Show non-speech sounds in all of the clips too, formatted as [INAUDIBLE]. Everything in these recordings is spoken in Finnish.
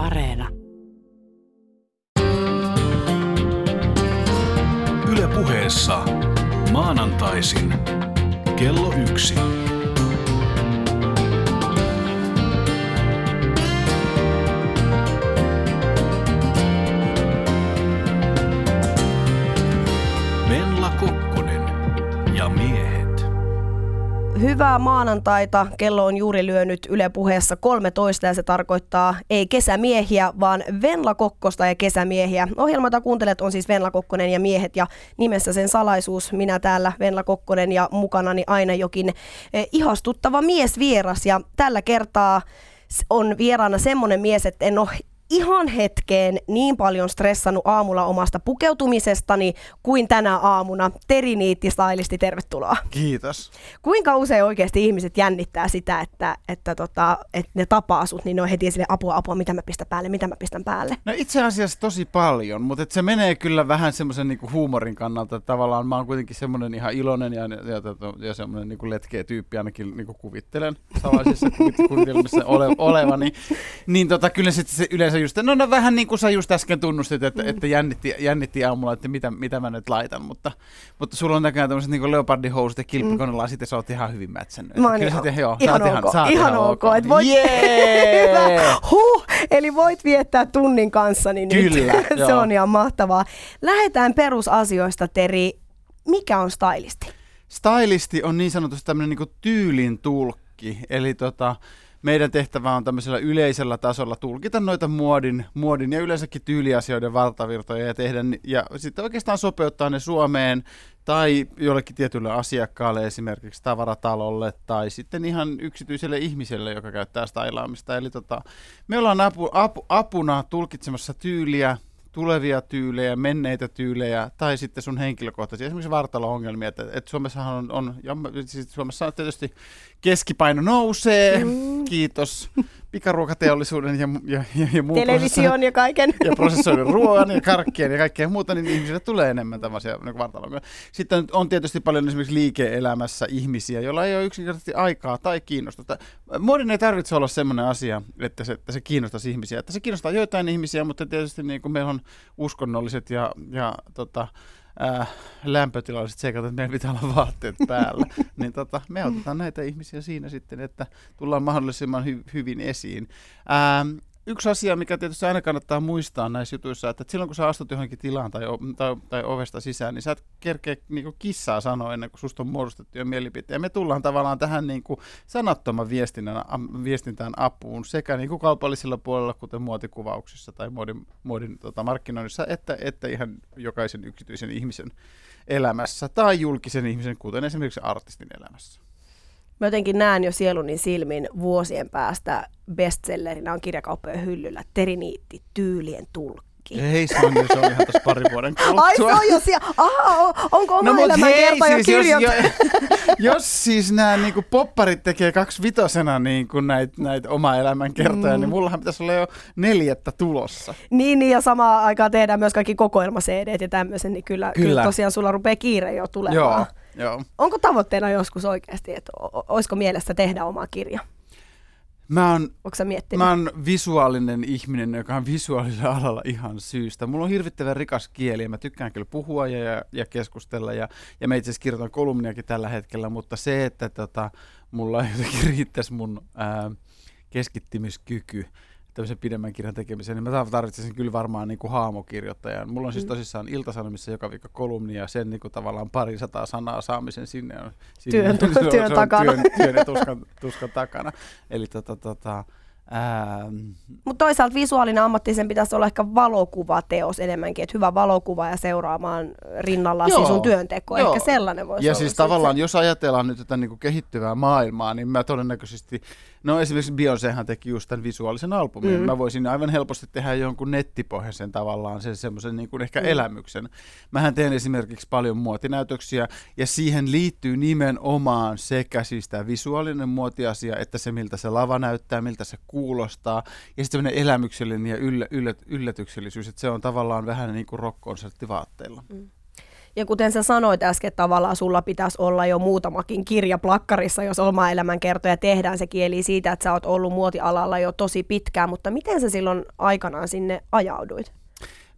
Areena. Yle puheessa maanantaisin kello yksi. Hyvää maanantaita. Kello on juuri lyönyt Yle puheessa 13 ja se tarkoittaa ei kesämiehiä, vaan Venla Kokkosta ja kesämiehiä. Ohjelmata kuuntelet on siis Venla Kokkonen ja miehet ja nimessä sen salaisuus. Minä täällä Venla Kokkonen ja mukanani aina jokin eh, ihastuttava miesvieras ja tällä kertaa on vieraana semmoinen mies, että en ole ihan hetkeen niin paljon stressannut aamulla omasta pukeutumisestani kuin tänä aamuna. Teri Niitti, stylisti, tervetuloa. Kiitos. Kuinka usein oikeasti ihmiset jännittää sitä, että, että, tota, että ne tapaa sut, niin ne on heti sille apua, apua, mitä mä pistän päälle, mitä mä pistän päälle. No itse asiassa tosi paljon, mutta et se menee kyllä vähän semmoisen niinku huumorin kannalta, että tavallaan mä oon kuitenkin semmoinen ihan iloinen ja, ja, ja, ja semmoinen niinku letkeä tyyppi ainakin niinku kuvittelen salaisissa kuvit- kuvitelmissa ole, olevani. Niin tota, kyllä sitten se yleensä just, no, no vähän niin kuin sä just äsken tunnustit, että, että jännitti, jännitti aamulla, että mitä, mitä mä nyt laitan, mutta, mutta sulla on näköjään tämmöiset niinku leopardihousut ja kilppikonelasit ja sä oot ihan hyvin mätsännyt. Mä oon ihan- joo, ihan oot ok, oot ihan ok, et voit- Jee! [LAUGHS] Huh, eli voit viettää tunnin kanssani nyt. Kyllä, [LAUGHS] se joo. on ihan mahtavaa. Lähdetään perusasioista, Teri. Mikä on stylisti? Stylisti on niin sanotusti tämmöinen niin tyylin tulkki, eli tota, meidän tehtävä on tämmöisellä yleisellä tasolla tulkita noita muodin, muodin ja yleensäkin tyyliasioiden valtavirtoja ja tehdä, ja sitten oikeastaan sopeuttaa ne Suomeen tai jollekin tietylle asiakkaalle esimerkiksi tavaratalolle tai sitten ihan yksityiselle ihmiselle, joka käyttää stylaamista. Eli tota, me ollaan apu, apu, apuna tulkitsemassa tyyliä, tulevia tyylejä, menneitä tyylejä tai sitten sun henkilökohtaisia, esimerkiksi vartalo-ongelmia. Että, että Suomessahan on, on ja siis Suomessa on tietysti keskipaino nousee, mm. kiitos pikaruokateollisuuden ja, ja, ja, ja muun Television ja kaiken. ja prosessoidun ruoan ja karkkien ja kaikkea muuta, niin ihmisille tulee enemmän tämmöisiä niin vartaloja. Sitten on tietysti paljon esimerkiksi liike-elämässä ihmisiä, joilla ei ole yksinkertaisesti aikaa tai kiinnostusta. Muodin ei tarvitse olla semmoinen asia, että se, että se kiinnostaisi ihmisiä. Että se kiinnostaa joitain ihmisiä, mutta tietysti niin kuin meillä on uskonnolliset ja, ja tota, äh, lämpötilalliset seikat, että meillä pitää olla vaatteet päällä, [LAUGHS] niin tota, me autetaan näitä ihmisiä siinä sitten, että tullaan mahdollisimman hy- hyvin esiin. Ähm, yksi asia, mikä tietysti aina kannattaa muistaa näissä jutuissa, että silloin kun sä astut johonkin tilaan tai, tai, tai ovesta sisään, niin sä et kerkeä niin kissaa sanoa ennen kuin susta on muodostettu jo mielipiteitä. Ja me tullaan tavallaan tähän niin kuin sanattoman viestinnän, viestintään apuun sekä niin kuin kaupallisella puolella, kuten muotikuvauksissa tai muodin, muodin tota, markkinoinnissa, että, että ihan jokaisen yksityisen ihmisen elämässä tai julkisen ihmisen, kuten esimerkiksi artistin elämässä. Mä jotenkin näen jo sieluni silmin vuosien päästä bestsellerinä on kirjakauppojen hyllyllä Teri Niitti, tyylien tulkki. Ei, se on, se on ihan tuossa parin vuoden kuluttua. Ai se on jo siellä. Aha, onko oma no, elämän kerta jo jos, [LAUGHS] jo, jos siis nämä niinku popparit tekee kaksi vitosena niinku näitä näit oma elämän kertoja, mm. niin mullahan pitäisi olla jo neljättä tulossa. Niin, niin, ja samaan aikaan tehdään myös kaikki kokoelma cd ja tämmöisen, niin kyllä, kyllä. Kyllä. tosiaan sulla rupeaa kiire jo tulemaan. Joo, joo. Onko tavoitteena joskus oikeasti, että olisiko mielessä tehdä oma kirja? Mä oon, mä oon visuaalinen ihminen, joka on visuaalisella [LAUGHS] alalla ihan syystä. Mulla on hirvittävän rikas kieli ja mä tykkään kyllä puhua ja, ja, ja keskustella ja, ja mä itse asiassa kirjoitan kolumniakin tällä hetkellä, mutta se, että tota, mulla [LAUGHS] jotenkin riittäisi mun ää, keskittymiskyky tämmöisen pidemmän kirjan tekemiseen, niin mä tarvitsisin kyllä varmaan niin kuin haamokirjoittajan. Mulla on siis Mm. tosissaan Iltasanomissa joka viikko kolumni ja sen niin kuin tavallaan pari sataa sanaa saamisen sinne on, sinne Työn- [LAUGHS] se on- työn se on takana. Työn, työn ja tuskan, tuskan takana. Eli tota, tota, ää, Mutta toisaalta visuaalinen ammatti sen pitäisi olla ehkä valokuvateos enemmänkin, että hyvä valokuva ja seuraamaan rinnalla siis sun työntekoa. joo. Ehkä sellainen voisi Ja olla. siis sit se- tavallaan, jos ajatellaan nyt tätä niin kuin kehittyvää maailmaa, niin mä todennäköisesti, no esimerkiksi Beyoncéhan teki just tämän visuaalisen albumin. Mm. Mä voisin aivan helposti tehdä jonkun nettipohjaisen tavallaan sen semmoisen niin kuin ehkä Mm. elämyksen. Mähän teen esimerkiksi paljon muotinäytöksiä ja siihen liittyy nimenomaan sekä siis tämä visuaalinen muotiasia, että se miltä se lava näyttää, miltä se kuulostaa ja sitten semmoinen elämyksellinen ja yllä, yllä, yllätyksellisyys, että se on tavallaan vähän niin kuin rock-konsertti vaatteilla. Ja kuten sä sanoit äsken, tavallaan sulla pitäisi olla jo muutamakin kirja plakkarissa, jos oma elämänkertoja tehdään. Se kieli siitä, että sä oot ollut muotialalla jo tosi pitkään, mutta miten sä silloin aikanaan sinne ajauduit?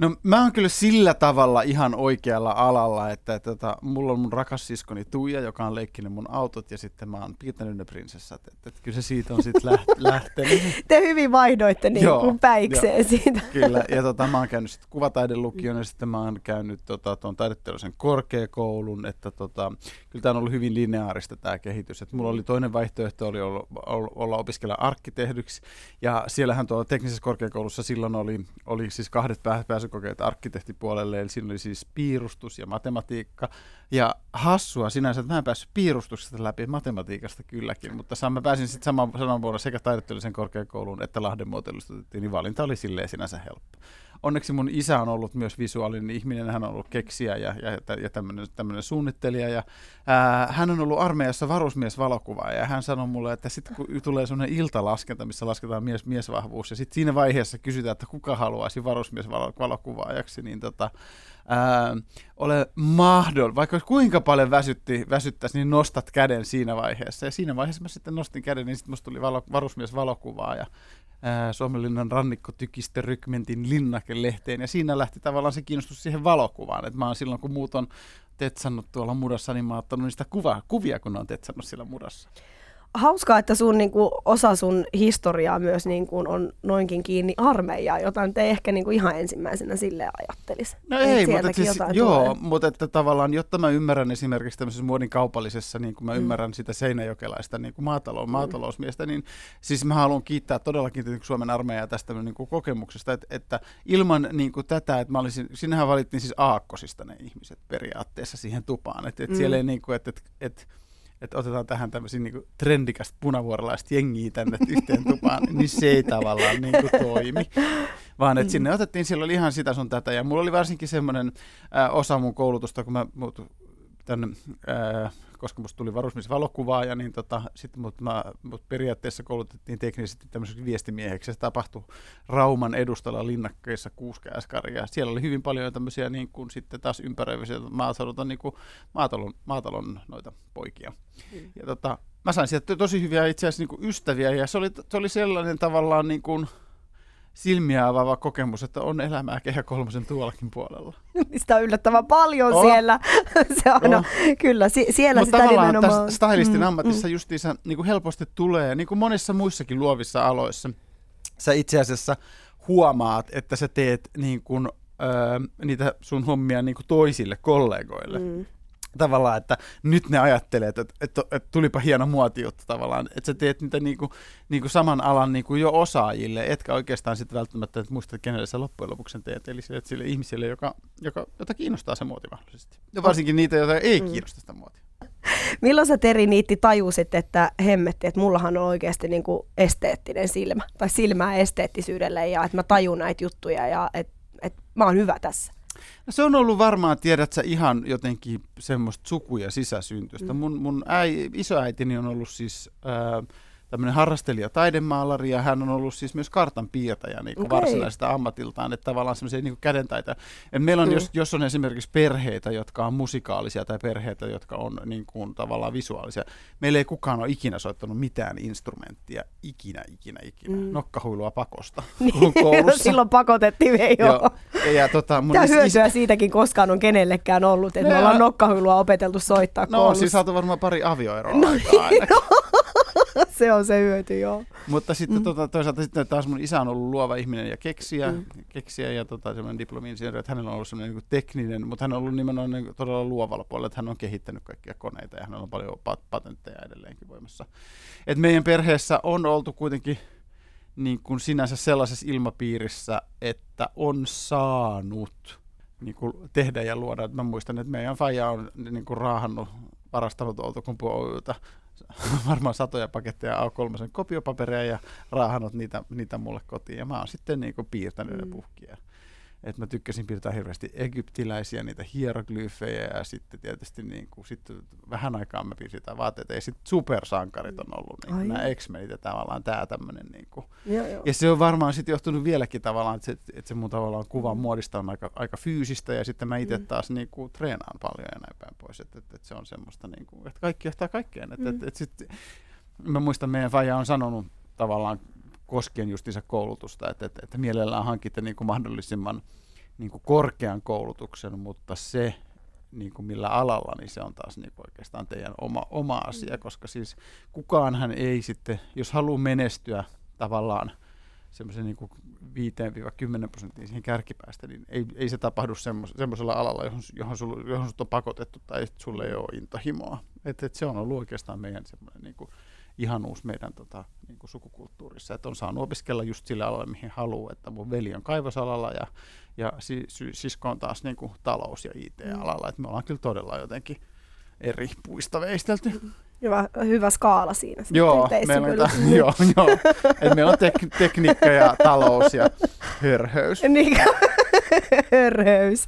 No mä oon kyllä sillä tavalla ihan oikealla alalla, että tota, mulla on mun rakas siskoni Tuija, joka on leikkinyt mun autot ja sitten mä oon piirtänyt ne prinsessat. Että, että kyllä se siitä on sitten läht, [LAUGHS] lähtenyt. Te hyvin vaihdoitte niin Joo, kuin päikseen jo, siitä. [LAUGHS] Kyllä, ja tota, mä oon käynyt sitten kuvataidelukion ja sitten mä oon käynyt tota, tuon taideteollisen korkeakoulun, että tota, kyllä tämä on ollut hyvin lineaarista tämä kehitys. Että mulla oli toinen vaihtoehto oli olla, olla, olla opiskella arkkitehdyksi ja siellähän tuolla teknisessä korkeakoulussa silloin oli, oli siis kahdet pääsy pääsykokeet arkkitehtipuolelle, eli siinä oli siis piirustus ja matematiikka. Ja hassua sinänsä, että mä en päässyt piirustuksesta läpi, matematiikasta kylläkin, mutta mä pääsin sitten saman, saman vuonna sekä taidetteellisen korkeakouluun että Lahden muotoilusta, niin valinta oli silleen sinänsä helppo onneksi mun isä on ollut myös visuaalinen ihminen, hän on ollut keksiä ja, ja, ja tämmöinen suunnittelija. Ja, ää, hän on ollut armeijassa varusmiesvalokuvaaja ja hän sanoi mulle, että sitten kun tulee semmoinen iltalaskenta, missä lasketaan mies, miesvahvuus ja sitten siinä vaiheessa kysytään, että kuka haluaisi varusmiesvalokuvaajaksi, niin tota, ää, ole mahdollista, vaikka kuinka paljon väsytti, väsyttäisi, niin nostat käden siinä vaiheessa. Ja siinä vaiheessa mä sitten nostin käden, niin sitten musta tuli valo, varusmiesvalokuvaaja Suomenlinnan rannikkotykistörykmentin linnakelehteen, ja siinä lähti tavallaan se kiinnostus siihen valokuvaan, että mä oon silloin, kun muut on tetsannut tuolla mudassa, niin mä oon ottanut niistä kuva, kuvia, kun ne on tetsannut siellä mudassa hauskaa, että sun niin kuin, osa sun historiaa myös niin kuin, on noinkin kiinni armeijaa, jota nyt ei ehkä niin kuin, ihan ensimmäisenä sille ajattelisi. No ei, mutta, siis, joo, mutta että tavallaan, jotta mä ymmärrän esimerkiksi tämmöisessä muodin kaupallisessa, niin kuin mä mm. ymmärrän sitä seinäjokelaista niin kuin maatalous, mm. maatalousmiestä, niin siis mä haluan kiittää todellakin Suomen armeijaa tästä niin kuin kokemuksesta, että, että ilman niin kuin tätä, että mä olisin, sinähän valittiin siis aakkosista ne ihmiset periaatteessa siihen tupaan, että, että mm. siellä ei niin kuin, että, että, että että otetaan tähän tämmöisiä niin trendikästä punavuorolaista jengiä tänne yhteen tupaan, niin se ei tavallaan niin kuin toimi. Vaan että mm. sinne otettiin, siellä oli ihan sitä sun tätä. Ja mulla oli varsinkin semmoinen äh, osa mun koulutusta, kun mä tänne äh, koska musta tuli varusmiesvalokuvaaja, niin tota, sitten mut, mä, mut periaatteessa koulutettiin teknisesti tämmöiseksi viestimieheksi. Se tapahtui Rauman edustalla linnakkeissa kuuskääskari, ja siellä oli hyvin paljon tämmöisiä niin kuin sitten taas ympäröivisiä maatalon, niin kuin maatalon, maatalon noita poikia. Mm. Ja tota, mä sain sieltä tosi hyviä itse asiassa niin kuin ystäviä, ja se oli, se oli sellainen tavallaan niin kuin, silmiä avaava kokemus, että on elämää Kehä kolmosen tuollakin puolella. [LAUGHS] Sitä on yllättävän paljon oh. siellä. [LAUGHS] Se on, oh. kyllä, si- siellä Mutta sitä tavallaan nimenomaan... tässä stylistin mm, ammatissa mm. justiinsa niin kuin helposti tulee, niin kuin monissa muissakin luovissa aloissa, sä itse asiassa huomaat, että sä teet niin kuin, öö, niitä sun hommia niin kuin toisille kollegoille. Mm tavallaan, että nyt ne ajattelee, että, että, että, että tulipa hieno muotijuttu tavallaan, että sä teet niitä niinku, niinku saman alan niinku jo osaajille, etkä oikeastaan sitten välttämättä että muista, että kenelle sä loppujen lopuksi teet, eli sille, sille ihmisille, joka, joka, jota kiinnostaa se muoti mahdollisesti. Ja varsinkin niitä, joita ei mm. kiinnosta sitä muotia. Milloin sä Teri Niitti tajusit, että hemmetti, että mullahan on oikeasti niin kuin esteettinen silmä, tai silmää esteettisyydelle, ja että mä tajun näitä juttuja, ja että, että mä oon hyvä tässä? No se on ollut varmaan, tiedät sä, ihan jotenkin semmoista sukuja sisäsyntystä. Mm. Mun, mun äi, isoäitini on ollut siis... Ää, tämmöinen harrastelija taidemaalari ja hän on ollut siis myös kartan piirtäjä niin okay. varsinaisesta ammatiltaan, että tavallaan semmoisia niin kädentaita. Et meillä on, mm. jos, jos on esimerkiksi perheitä, jotka on musikaalisia tai perheitä, jotka on niin kuin, tavallaan visuaalisia, meillä ei kukaan ole ikinä soittanut mitään instrumenttia, ikinä, ikinä, ikinä, mm. nokkahuilua pakosta [LAUGHS] niin, koulussa. Silloin pakotettiin jo. Joo. Ja, tota, mun Mitä hyötyä is... siitäkin koskaan on kenellekään ollut, että me, me ollaan nokkahuilua opeteltu soittaa no, koulussa. siis saatu varmaan pari avioeroa no, aikaa no. [LAUGHS] se on se hyöty, joo. Mutta sitten mm. tota, toisaalta sitten taas mun isä on ollut luova ihminen ja keksiä, mm. keksiä ja tota, semmoinen diplomi että hänellä on ollut semmoinen niin tekninen, mutta hän on ollut nimenomaan niin todella luovalla puolella, että hän on kehittänyt kaikkia koneita ja hänellä on paljon pat- patentteja edelleenkin voimassa. Et meidän perheessä on oltu kuitenkin niin kuin sinänsä sellaisessa ilmapiirissä, että on saanut niin kuin tehdä ja luoda. Mä muistan, että meidän faija on niin kuin raahannut, varastanut Outokumpu Oylta [LAUGHS] varmaan satoja paketteja A3 kopiopaperia ja raahannut niitä, niitä mulle kotiin. Ja mä oon sitten niin kuin piirtänyt mm. ne puhkia. Että mä tykkäsin piirtää hirveästi egyptiläisiä, niitä hieroglyfejä ja sitten tietysti niin kuin, sitten vähän aikaa mä piirsin sitä vaatteita ja sitten supersankarit on ollut niin kuin, nämä X-Menit ja tavallaan tämä tämmöinen. Niin kuin. Joo, joo. Ja se on varmaan sitten johtunut vieläkin tavallaan, että se, että se mun tavallaan kuvan muodista on aika, aika fyysistä ja sitten mä itse Mm. taas niin kuin, treenaan paljon ja näin päin pois, että, että, että se on semmoista, niin kuin, että kaikki johtaa kaikkeen. Että, Mm. että, että sitten, mä muistan meidän faija on sanonut tavallaan koskien justiinsa koulutusta, että, että, että mielellään hankitte niin kuin mahdollisimman niin kuin korkean koulutuksen, mutta se, niin kuin millä alalla, niin se on taas niin kuin oikeastaan teidän oma, oma asia, koska siis kukaanhan ei sitten, jos haluaa menestyä tavallaan semmoisen niin 5-10 prosenttia siihen kärkipäästä, niin ei, ei se tapahdu semmoisella alalla, johon, johon, sul, johon sut on pakotettu tai sulle ei ole intohimoa. Et, et se on ollut oikeastaan meidän semmoinen niin kuin ihanuus meidän tota, niin kuin sukukulttuurissa, että on saanut opiskella just sillä alalla, mihin haluaa, että mun veli on kaivosalalla ja, ja si, sy, sisko on taas niin kuin talous- ja IT-alalla, että me ollaan kyllä todella jotenkin eri puista veistelty. Hyvä, hyvä skaala siinä. Joo, meillä on, ta- [LAUGHS] joo, joo. Et meillä on tek- tekniikka ja talous ja hörhöys. Niin, [LAUGHS] hörhöys.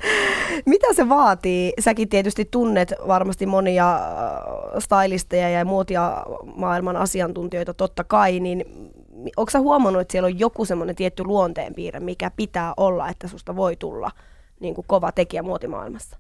Mitä se vaatii? Säkin tietysti tunnet varmasti monia äh, stylisteja ja muotia maailman asiantuntijoita totta kai, niin onko sä huomannut, että siellä on joku semmoinen tietty luonteenpiirre, mikä pitää olla, että susta voi tulla niin kuin kova tekijä muotimaailmassa?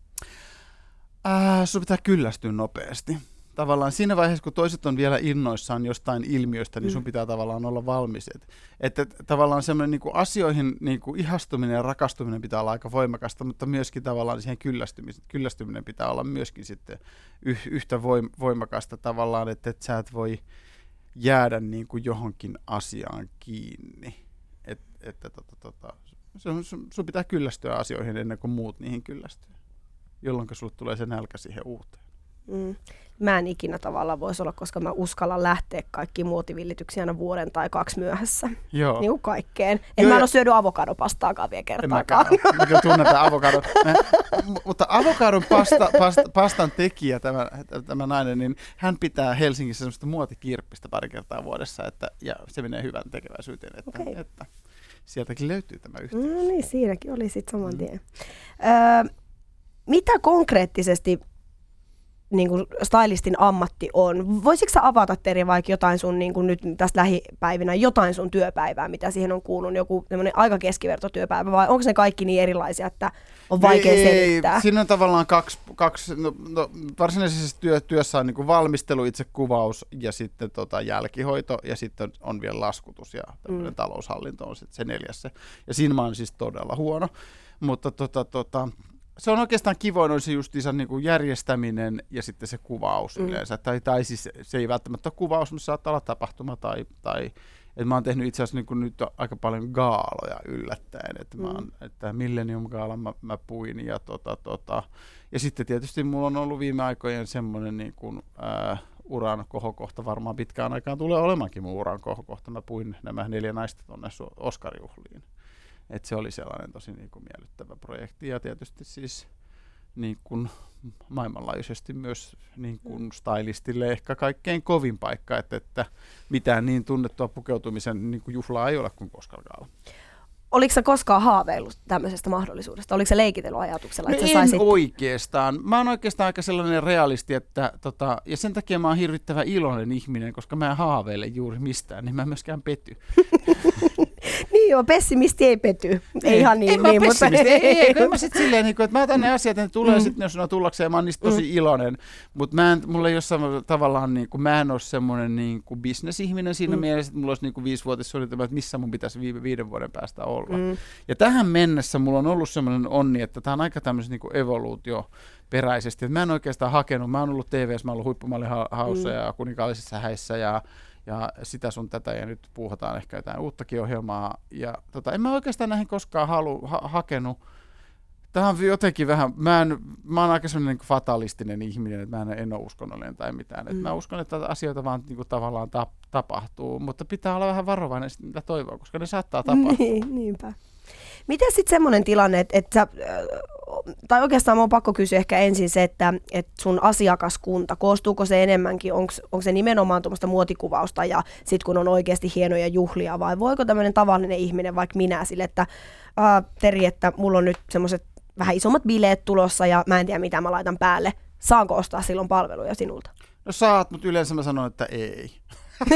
Äh, sun pitää kyllästyä nopeasti. Tavallaan siinä vaiheessa, kun toiset on vielä innoissaan jostain ilmiöstä, niin sun Mm. pitää tavallaan olla valmis. Et, että tavallaan semmoinen niin asioihin niin kuin ihastuminen ja rakastuminen pitää olla aika voimakasta, mutta myöskin tavallaan siihen kyllästyminen, kyllästyminen pitää olla myöskin sitten yh, yhtä voim, voimakasta tavallaan, että, että sä et voi jäädä niin kuin johonkin asiaan kiinni. Et, että tota, tota, sun, sun, sun pitää kyllästyä asioihin ennen kuin muut niihin kyllästyy jolloin sulle tulee se nälkä siihen uuteen. Mm. Mä en ikinä tavallaan voisi olla, koska mä uskallan lähteä kaikki muotivillityksiä aina vuoden tai kaksi myöhässä. Joo. Niin kuin kaikkeen. Et Joo, mä en ole syönyt avokadopastaakaan vielä En kertaakaan. mäkään. Mikä tunnetaan avokadon. [LAUGHS] Mutta avokadon pasta, pasta, pastan tekijä, tämä, tämä nainen, niin hän pitää Helsingissä semmoista muotikirppistä pari kertaa vuodessa, että, ja se menee hyvän tekeväisyyteen, että, Okei. että sieltäkin löytyy tämä yhteys. No niin, siinäkin oli sitten saman Mm. tien. Öö, mitä konkreettisesti niin kuin stylistin ammatti on? Voisitko sä avata Teri vaikka jotain sun niin kuin nyt tästä lähipäivinä, jotain sun työpäivää, mitä siihen on kuulunut, joku tämmöinen aika keskivertotyöpäivä, vai onko ne kaikki niin erilaisia, että on vaikea ei, selittää? Siinä on tavallaan kaksi, kaksi no, no, varsinaisessa työ, työssä on niin kuin valmistelu, itse kuvaus ja sitten tota jälkihoito ja sitten on vielä laskutus ja Mm. taloushallinto on sitten se neljäs. se. Ja siinä mä oon siis todella huono, mutta tota, tota, se on oikeastaan kivoin on se justiinsa niin kuin järjestäminen ja sitten se kuvaus Mm. yleensä. Tai, tai siis se ei välttämättä ole kuvaus, mutta saattaa olla tapahtuma tai, tai et mä oon tehnyt itse asiassa niin kuin nyt aika paljon gaaloja yllättäen, että, mä Mm. oon, että Millennium Gaalan mä, mä puin ja, tota, tota, ja sitten tietysti mulla on ollut viime aikojen semmoinen niin kuin, ää, uran kohokohta, varmaan pitkään aikaan tulee olemaankin mun uran kohokohta. Mä puin nämä neljä naista tuonne Oscarjuhliin. Et se oli sellainen tosi niin kuin miellyttävä projekti ja tietysti siis niin kuin maailmanlaajuisesti myös niin kuin stylistille ehkä kaikkein kovin paikka, että, että mitään niin tunnettua pukeutumisen niin kuin juhlaa ei ole kuin Gala. Oliko sä koskaan haaveillut tämmöisestä mahdollisuudesta? Oliko se leikitellyt ajatuksella, No että sä en saisit... oikeastaan. Mä oon oikeastaan aika sellainen realisti, että tota, ja sen takia mä oon hirvittävä iloinen ihminen, koska mä en haaveile juuri mistään, niin mä en myöskään pety. [LAUGHS] Niin joo, pessimisti ei pety. Ei ihan niin, en mä niin ole mutta... pessimisti. Ei, ei, kyllä mä sit [LAUGHS] silleen, niin kuin, että mä otan ne asiat, että ne tulee Mm. mm. sitten, jos ne on tullakseen, mä oon niistä tosi iloinen. Mutta mä en, mulla ei ole sama, tavallaan, niin kuin, mä en ole semmoinen niin kuin bisnesihminen siinä Mm. mm. mielessä, että mulla olisi niin kuin viisivuotissuunnitelma, että missä mun pitäisi viime, viiden vuoden päästä olla. Mm. Ja tähän mennessä mulla on ollut semmoinen onni, että tämä on aika tämmöisen niin evoluutio peräisesti. Että mä en oikeastaan hakenut, mä oon ollut TVS, mä oon ollut huippumallihaussa Mm. mm. ja kuninkaallisissa häissä ja, ja sitä sun tätä ja nyt puuhataan ehkä jotain uuttakin ohjelmaa. Ja tota, en mä oikeastaan näihin koskaan halu, ha, hakenut. Tämä on jotenkin vähän, mä, en, mä oon aika semmoinen niin fatalistinen ihminen, että mä en, en ole uskonnollinen tai mitään. Et Mm. Mä uskon, että asioita vaan niin kuin, tavallaan tap, tapahtuu, mutta pitää olla vähän varovainen mitä toivoa, koska ne saattaa tapahtua. [LAUGHS] Niin, niinpä. Miten sitten semmoinen tilanne, että, että sä, tai oikeastaan on pakko kysyä ehkä ensin se, että, että sun asiakaskunta, koostuuko se enemmänkin, onko se nimenomaan tuommoista muotikuvausta ja sitten kun on oikeasti hienoja juhlia, vai voiko tämmöinen tavallinen ihminen, vaikka minä, sille, että äh, Teri, että mulla on nyt semmoiset vähän isommat bileet tulossa ja mä en tiedä mitä mä laitan päälle. Saanko ostaa silloin palveluja sinulta? No saat, mutta yleensä mä sanon, että ei. [LAUGHS]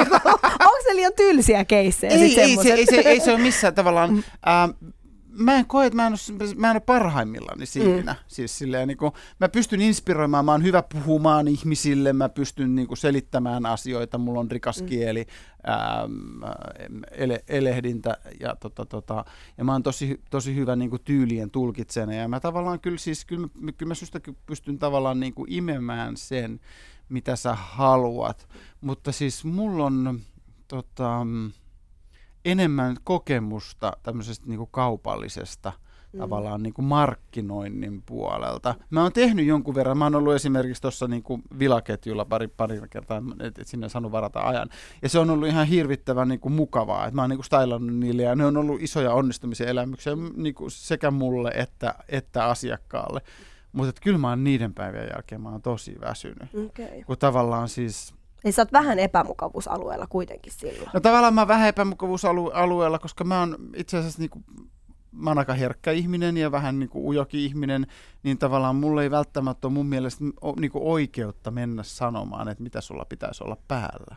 Onko se liian tylsiä keissejä? Ei, ei, se, ei, se, ei se ole missään tavallaan. Äh, mä en koe, että mä en ole, mä en ole parhaimmillani siinä. Mm. Siis silleen, niin kuin, mä pystyn inspiroimaan, mä oon hyvä puhumaan ihmisille, mä pystyn niin kuin, selittämään asioita, mulla on rikas mm. kieli, ähm, ele, elehdintä ja, tota, tota, ja mä oon tosi, tosi hyvä niin kuin, tyylien tulkitsena ja mä tavallaan kyllä siis, kyllä, kyllä mä susta pystyn tavallaan niin kuin, imemään sen, mitä sä haluat, mutta siis mulla on tota, enemmän kokemusta tämmöisestä niin kuin kaupallisesta mm. tavallaan niin kuin markkinoinnin puolelta. Mä oon tehnyt jonkun verran, mä oon ollut esimerkiksi tuossa niin kuin vilaketjulla pari, pari kertaa, että et sinne on saanut varata ajan. Ja se on ollut ihan hirvittävän niin kuin mukavaa, että mä oon niin kuin stylannut niille ja ne on ollut isoja onnistumisen elämyksiä niin kuin sekä mulle että, että asiakkaalle. Mutta kyllä mä oon niiden päivien jälkeen mä oon tosi väsynyt. Okay. Kun tavallaan siis Eli sä oot vähän epämukavuusalueella kuitenkin silloin. No tavallaan mä vähän epämukavuusalueella, koska mä oon itse asiassa niinku, mä oon aika herkkä ihminen ja vähän niinku ujoki ihminen, niin tavallaan mulla ei välttämättä ole mun mielestä niinku oikeutta mennä sanomaan, että mitä sulla pitäisi olla päällä.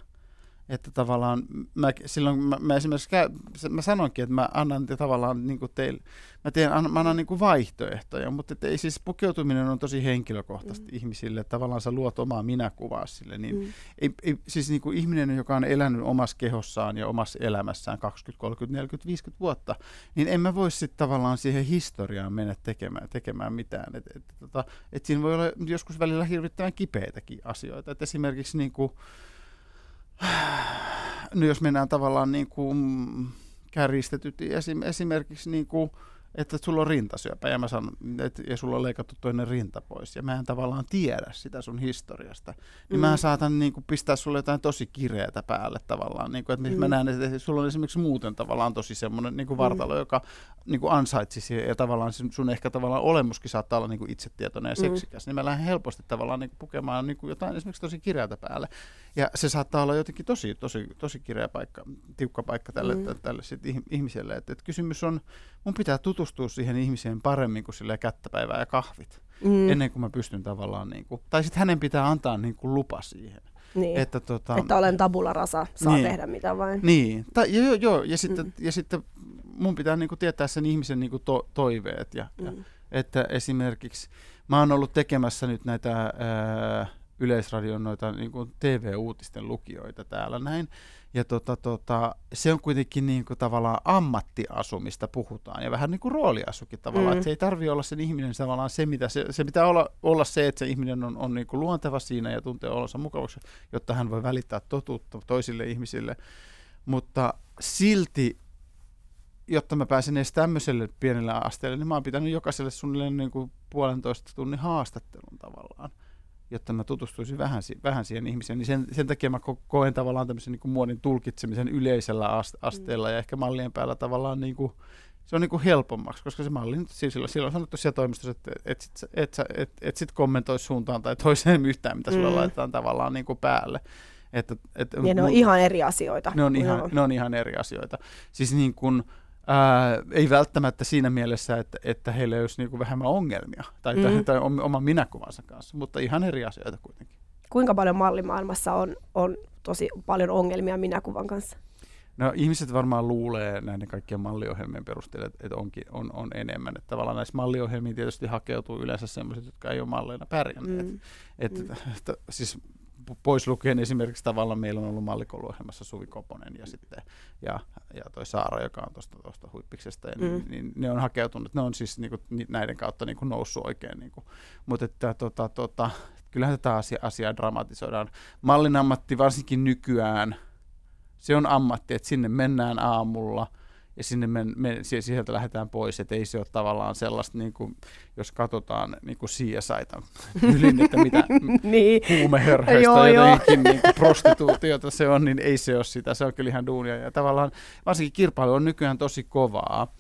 Että tavallaan mä, silloin mä, mä esimerkiksi käy, mä sanoinkin, että mä annan te tavallaan niin kuin teille, mä, teen, an, mä annan niin kuin vaihtoehtoja, mutta ei siis pukeutuminen on tosi henkilökohtaisesti mm. ihmisille, tavallaan sä luot omaa minäkuvaa sille, niin mm. ei, ei, siis niin kuin ihminen, joka on elänyt omassa kehossaan ja omassa elämässään 20, 30, 40, 50 vuotta, niin en mä voi sitten tavallaan siihen historiaan mennä tekemään, tekemään mitään. Et, et, tota, et siinä voi olla joskus välillä hirvittävän kipeitäkin asioita, että esimerkiksi niin kuin, [SIGHS] no jos mennään tavallaan niin kuin kärjistetyt esim, esimerkiksi niin kuin että sulla on rintasyöpä ja, mä sanon, et, ja sulla on leikattu toinen rinta pois ja mä en tavallaan tiedä sitä sun historiasta, niin mm. mä saatan niin kuin, pistää sulle jotain tosi kireätä päälle tavallaan. Niin kuin, että mm. mä näen, että sulla on esimerkiksi muuten tavallaan tosi semmoinen niin kuin vartalo, mm. joka niin kuin ansaitsisi ja tavallaan sun ehkä tavallaan olemuskin saattaa olla niin kuin itsetietoinen ja mm. seksikäs, mm. niin mä lähden helposti tavallaan niin kuin, pukemaan niin kuin jotain esimerkiksi tosi kireätä päälle. Ja se saattaa olla jotenkin tosi, tosi, tosi kireä paikka, tiukka paikka tälle, mm. tälle sit ihmiselle. Et, et kysymys on, mun pitää tutustua siihen ihmiseen paremmin kuin sille kättäpäivää ja kahvit, mm. ennen kuin mä pystyn tavallaan, niin kuin, tai sitten hänen pitää antaa niin kuin lupa siihen. Niin. Että, tota, että olen tabula rasa, saa niin. tehdä mitä vain. Niin, Ta, joo, joo, ja sitten, mm. ja sitten mun pitää niin kuin tietää sen ihmisen niin kuin to, toiveet. Ja, mm. ja, että esimerkiksi mä oon ollut tekemässä nyt näitä ää, Yleisradion noita niin kuin TV-uutisten lukijoita täällä näin. Ja tota, tota, se on kuitenkin niin kuin tavallaan ammattiasumista puhutaan ja vähän niin kuin rooliasukin tavallaan. Mm. Että se ei tarvi olla sen ihminen tavallaan se, mitä se, se pitää olla, olla se, että se ihminen on, on niin kuin luonteva siinä ja tuntee olonsa mukavaksi, jotta hän voi välittää totuutta toisille ihmisille. Mutta silti jotta mä pääsen edes tämmöiselle pienelle asteelle, niin mä oon pitänyt jokaiselle suunnilleen niin kuin puolentoista tunnin haastattelun tavallaan jotta mä tutustuisin vähän, vähän siihen ihmiseen. Niin sen, sen takia mä ko- koen tavallaan tämmöisen niin kuin muodin tulkitsemisen yleisellä asteella mm. ja ehkä mallien päällä tavallaan niin kuin, se on niin kuin helpommaksi, koska se malli nyt siis silloin, silloin sanottu siellä toimistossa, että et, sit, et, et, et, sit kommentoi suuntaan tai toiseen yhtään, mitä sulle mm. laitetaan tavallaan niin kuin päälle. Että, et, ja ne on ihan eri asioita. Ne on ihan, ne on ihan eri asioita. Siis niin kuin, Ää, ei välttämättä siinä mielessä, että, että heillä olisi niin kuin vähemmän ongelmia tai, mm. tai, tai oman minäkuvansa kanssa, mutta ihan eri asioita kuitenkin. Kuinka paljon mallimaailmassa on, on tosi paljon ongelmia minäkuvan kanssa? No ihmiset varmaan luulee näiden kaikkien malliohjelmien perusteella, että, että onkin, on, on enemmän. Että tavallaan näissä malliohjelmiin tietysti hakeutuu yleensä sellaiset, jotka ei ole malleina pärjänneet. Mm. Et, mm. Että, siis pois lukien esimerkiksi tavallaan meillä on ollut mallikouluohjelmassa Suvi Koponen ja sitten ja, ja toi Saara, joka on tuosta tuosta huippiksesta, ja mm. niin, niin, ne on hakeutunut, ne on siis niinku, näiden kautta niinku noussut oikein. Niinku. Mutta että tota, tota, kyllähän tätä asia, asiaa dramatisoidaan. Mallin ammatti varsinkin nykyään, se on ammatti, että sinne mennään aamulla – ja sinne me, me, sieltä lähdetään pois, että ei se ole tavallaan sellaista, niin kuin, jos katsotaan niin kuin CSIta [LAUGHS] ylin, että mitä [LAUGHS] niin. huumehörhöistä jotenkin niin kuin prostituutiota se on, niin ei se ole sitä, se on kyllä ihan duunia. Ja tavallaan varsinkin kilpailu on nykyään tosi kovaa,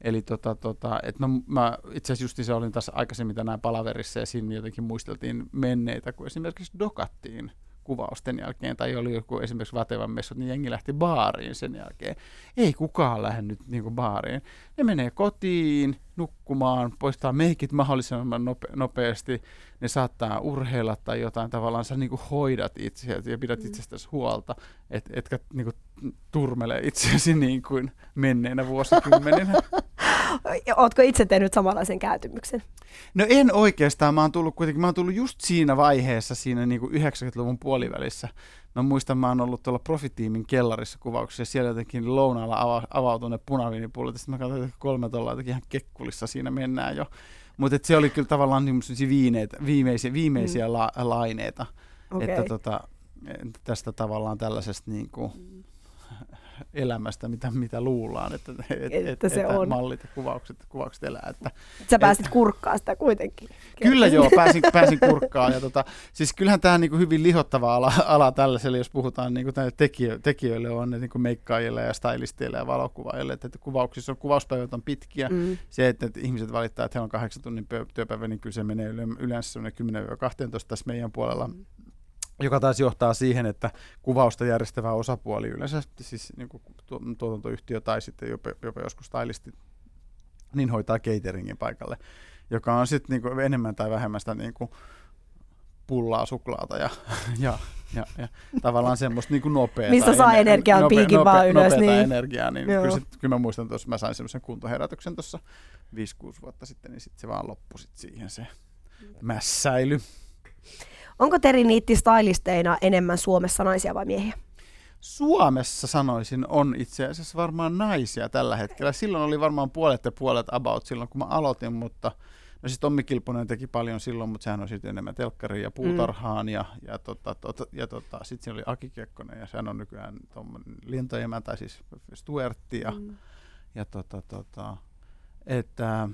Eli tota, tota, et mä, mä itse asiassa just se olin tässä aikaisemmin tänään palaverissa ja siinä jotenkin muisteltiin menneitä, kun esimerkiksi dokattiin kuvausten jälkeen, tai oli joku esimerkiksi Vatevan messut, niin jengi lähti baariin sen jälkeen. Ei kukaan lähde nyt niin kuin baariin. Ne menee kotiin, nukkumaan, poistaa meikit mahdollisimman nope- nopeasti, ne saattaa urheilla tai jotain tavallaan, sä niin kuin hoidat itseäsi ja pidät mm. itsestäsi huolta, et, etkä niin kuin turmele itseäsi niin kuin menneinä vuosikymmeninä. [LAUGHS] Oletko itse tehnyt samanlaisen kääntymyksen? No en oikeastaan. Mä oon tullut kuitenkin, mä oon tullut just siinä vaiheessa, siinä niin kuin 90-luvun puolivälissä. Mä muistan, mä oon ollut tuolla Profitiimin kellarissa kuvauksessa ja siellä jotenkin lounaalla ava, avautui ne punaviinipullot. Sitten mä katsoin, että kolme tolla jotenkin ihan kekkulissa siinä mennään jo. Mutta se oli kyllä tavallaan niin viineitä, viimeisiä, viimeisiä mm. la, laineita. Okay. Että tota, tästä tavallaan tällaisesta niin kuin, mm elämästä, mitä, mitä luullaan, että, et, että, se että on. mallit ja kuvaukset, kuvaukset elää. Että, Sä pääsit et, kurkkaa sitä kuitenkin. Kyllä joo, pääsin, pääsin kurkkaan. Ja tota, siis kyllähän tämä niin hyvin lihottava ala, ala tällaiselle, jos puhutaan niin kuin tekijö, tekijöille, on ne niin kuin meikkaajille ja stylisteille ja valokuvaajille, että, että kuvauksissa on, kuvauspäivät on pitkiä. Mm. Se, että, että ihmiset valittaa, että he on kahdeksan tunnin työpäivä, niin kyllä se menee yleensä 10-12 tässä meidän puolella. Mm joka taas johtaa siihen, että kuvausta järjestävä osapuoli yleensä siis niin kuin tuotantoyhtiö tai sitten jopa, jopa joskus stylisti, niin hoitaa cateringin paikalle, joka on sitten niin enemmän tai vähemmän sitä niin kuin pullaa suklaata ja, ja, ja, ja tavallaan semmoista niin kuin nopeaa. Mistä saa energian nope, piikin nope, vaan ylös. Niin. energiaa, niin kyllä, sit, kyllä mä muistan tuossa, mä sain semmoisen kuntoherätyksen tuossa 5-6 vuotta sitten, niin sitten se vaan loppui sit siihen se mässäily. Onko Teri Niitti stylisteina enemmän Suomessa naisia vai miehiä? Suomessa sanoisin on itse asiassa varmaan naisia tällä hetkellä. Silloin oli varmaan puolet ja puolet about silloin, kun mä aloitin, mutta no siis Tommi Kilponen teki paljon silloin, mutta sehän on sitten enemmän telkkari ja puutarhaan mm. ja, ja, tota, tota, ja tota, sitten siinä oli Aki Kekkonen ja sehän on nykyään lintoemä tai siis Stuartti ja, mm. ja tota, tota, että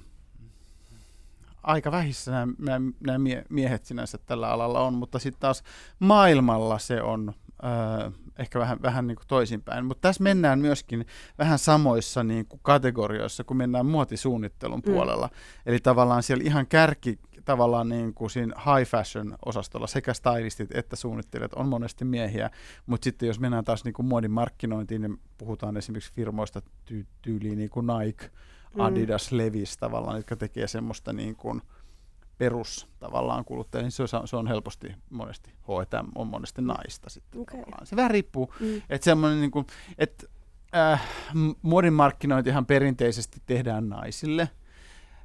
aika vähissä nämä, nämä, nämä miehet sinänsä tällä alalla on, mutta sitten taas maailmalla se on äh, ehkä vähän, vähän niin kuin toisinpäin. Mutta tässä mennään myöskin vähän samoissa niin kuin kategorioissa, kun mennään muotisuunnittelun mm. puolella. Eli tavallaan siellä ihan kärki tavallaan niin kuin siinä high fashion osastolla sekä stylistit että suunnittelijat on monesti miehiä, mutta sitten jos mennään taas niin kuin muodin markkinointiin, niin puhutaan esimerkiksi firmoista ty- tyyliin niin kuin Nike, Mm. Adidas, mm. Levis tavallaan, jotka tekee semmoista niin kuin perus tavallaan kuluttaja, niin se on, se on helposti monesti H&M on monesti naista sitten okay. tavallaan. Se vähän riippuu, mm. että semmoinen niin kuin, että äh, muodin markkinointihan perinteisesti tehdään naisille,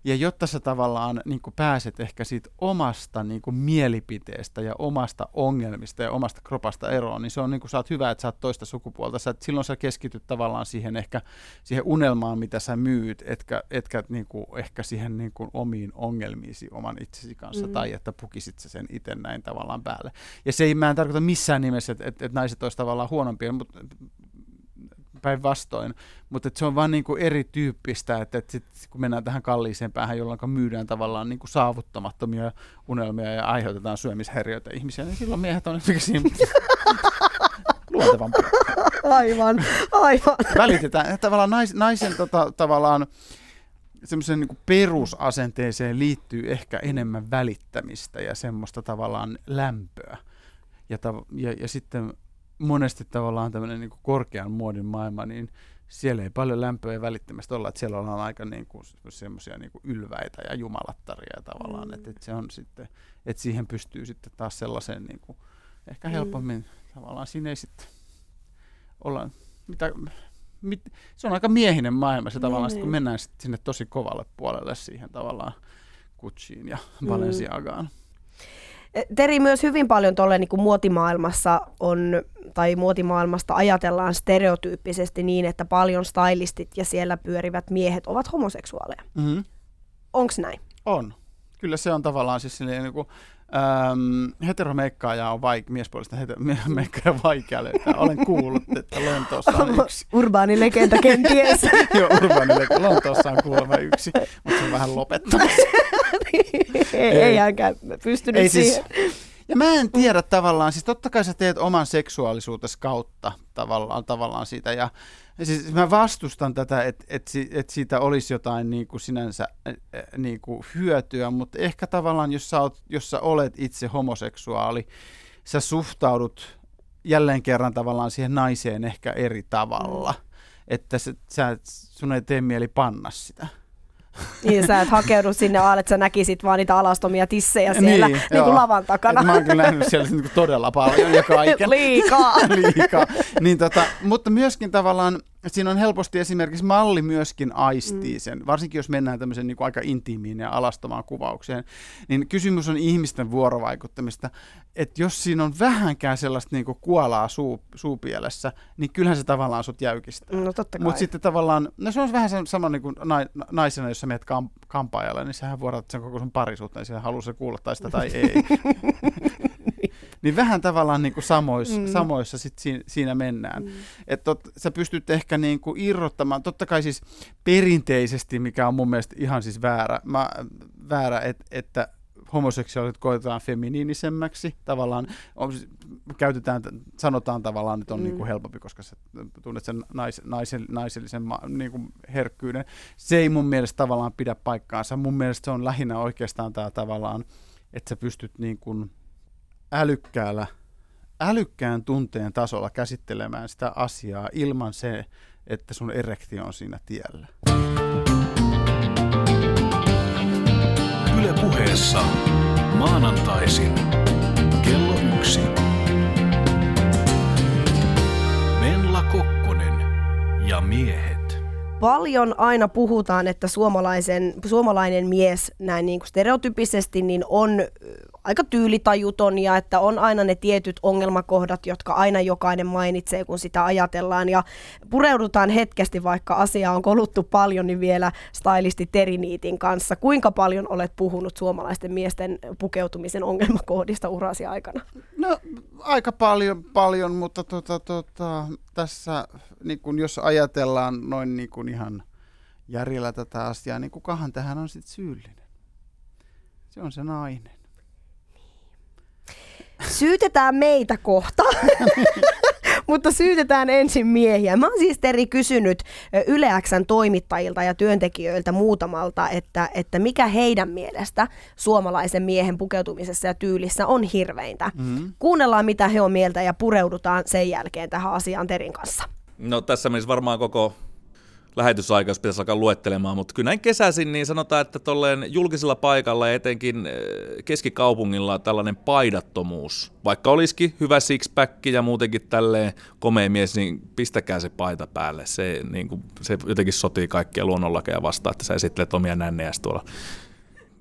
ja jotta sä tavallaan niin kuin pääset ehkä siitä omasta niin kuin mielipiteestä ja omasta ongelmista ja omasta kropasta eroon, niin se on niin kuin, sä oot hyvä, että sä oot toista sukupuolta. Sä, silloin sä keskityt tavallaan siihen ehkä siihen unelmaan, mitä sä myyt, etkä, etkä niin kuin, ehkä siihen niin kuin omiin ongelmiisi oman itsesi kanssa, mm. tai että pukisit sä sen itse näin tavallaan päälle. Ja se ei, mä en tarkoita missään nimessä, että, että, että naiset olisivat tavallaan huonompia, mutta päinvastoin, mutta se on vaan niin kuin erityyppistä, että, että sit, kun mennään tähän kalliiseen päähän, jolloin myydään tavallaan niin kuin saavuttamattomia unelmia ja aiheutetaan syömishäiriöitä ihmisiä, niin silloin miehet on siinä [LAUGHS] luontevampia. Aivan, aivan. Välitetään. Tavallaan nais, naisen tota, tavallaan semmoisen niin perusasenteeseen liittyy ehkä enemmän välittämistä ja semmoista tavallaan lämpöä. Ja, ta- ja, ja sitten monesti tavallaan tämmöinen niin korkean muodin maailma, niin siellä ei paljon lämpöä ja välittämistä olla, että siellä ollaan aika niin kuin, semmoisia niin ylväitä ja jumalattaria tavallaan, mm. että, että se on sitten, että siihen pystyy sitten taas sellaiseen niin kuin, ehkä mm. helpommin mm. tavallaan siinä ei sitten olla, mitä, mit, se on aika miehinen maailma se tavallaan, niin. kun mennään sitten sinne tosi kovalle puolelle siihen tavallaan Gucciin ja Balenciagaan. Mm. Teri myös hyvin paljon tuolle niin muotimaailmassa on, tai muotimaailmasta ajatellaan stereotyyppisesti niin, että paljon stylistit ja siellä pyörivät miehet ovat homoseksuaaleja. Mm-hmm. Onko näin? On. Kyllä se on tavallaan siis niin kuin, ähm, heteromeikkaaja on vaik- miespuolista heteromeikkaaja vaikea löytää. Olen kuullut, että Lontoossa on yksi. Urbaani legenda kenties. [LAUGHS] Joo, urbaani legenda. Lontoossa on kuulemma yksi, mutta se on vähän lopettamassa. ei, ei hänkään pystynyt ei siis- siihen. Siis, ja mä en tiedä tavallaan, siis totta kai sä teet oman seksuaalisuutesi kautta tavallaan, tavallaan siitä, ja Siis mä vastustan tätä, että et, et siitä olisi jotain niin kuin sinänsä niin kuin hyötyä, mutta ehkä tavallaan, jos sä, oot, jos sä olet itse homoseksuaali, sä suhtaudut jälleen kerran tavallaan siihen naiseen ehkä eri tavalla, mm. että sä, sä, sun ei tee mieli panna sitä. Niin, sä et hakeudu sinne vaan, että sä näkisit vaan niitä alastomia tissejä siellä niin, niin kuin lavan takana. Et mä oon kyllä nähnyt siellä niin todella paljon ja kaiken. [LAUGHS] Liikaa. [LAUGHS] Liikaa. Niin tota, mutta myöskin tavallaan siinä on helposti esimerkiksi malli myöskin aistii mm. sen, varsinkin jos mennään tämmöisen niin kuin aika intiimiin ja alastomaan kuvaukseen, niin kysymys on ihmisten vuorovaikuttamista, että jos siinä on vähänkään sellaista niin kuin kuolaa suu, suupielessä, niin kyllähän se tavallaan sut jäykistää. No totta kai. Mutta sitten tavallaan, no se on vähän sama niin kuin naisena, jos sä menet kamp- kampaajalle, niin sähän vuodat sen koko sun parisuutta, niin sä haluaa se kuulla tai sitä tai ei. [LAUGHS] niin vähän tavallaan niin kuin samoissa, mm. samoissa sit siinä, siinä mennään. Mm. Että sä pystyt ehkä niin kuin irrottamaan, totta kai siis perinteisesti, mikä on mun mielestä ihan siis väärä, mä, väärä et, että homoseksuaalit koetaan feminiinisemmäksi. Tavallaan on, käytetään, sanotaan tavallaan, että on mm. niin kuin helpompi, koska sä tunnet sen nais, naisen, naisellisen niin kuin herkkyyden. Se ei mun mielestä tavallaan pidä paikkaansa. Mun mielestä se on lähinnä oikeastaan tämä tavallaan, että sä pystyt niin kuin älykkäällä, älykkään tunteen tasolla käsittelemään sitä asiaa ilman se, että sun erektio on siinä tiellä. Yle puheessa maanantaisin kello yksi. Venla Kokkonen ja miehet. Paljon aina puhutaan, että suomalaisen, suomalainen mies näin niin kuin stereotypisesti niin on aika tyylitajuton ja että on aina ne tietyt ongelmakohdat, jotka aina jokainen mainitsee, kun sitä ajatellaan. Ja pureudutaan hetkesti, vaikka asia on koluttu paljon, niin vielä stylisti Teriniitin kanssa. Kuinka paljon olet puhunut suomalaisten miesten pukeutumisen ongelmakohdista urasi aikana? No aika paljon, paljon mutta tota, tota, tässä niin kun jos ajatellaan noin niin kun ihan järjellä tätä asiaa, niin kukahan tähän on sitten syyllinen? Se on se nainen. Syytetään meitä kohta. [LAUGHS] Mutta syytetään ensin miehiä. Mä oon siis Teri kysynyt Yleäksän toimittajilta ja työntekijöiltä muutamalta, että, että mikä heidän mielestä suomalaisen miehen pukeutumisessa ja tyylissä on hirveintä. Mm. Kuunnellaan mitä he on mieltä ja pureudutaan sen jälkeen tähän asiaan Terin kanssa. No tässä menisi varmaan koko lähetysaika, jos pitäisi alkaa luettelemaan, mutta kyllä näin kesäisin, niin sanotaan, että tolleen julkisella paikalla ja etenkin eh, keskikaupungilla tällainen paidattomuus, vaikka olisikin hyvä sixpack ja muutenkin tälleen komea mies, niin pistäkää se paita päälle. Se, niin kuin, se jotenkin sotii kaikkia luonnonlakeja vastaan, että sä esittelet omia nännejä tuolla.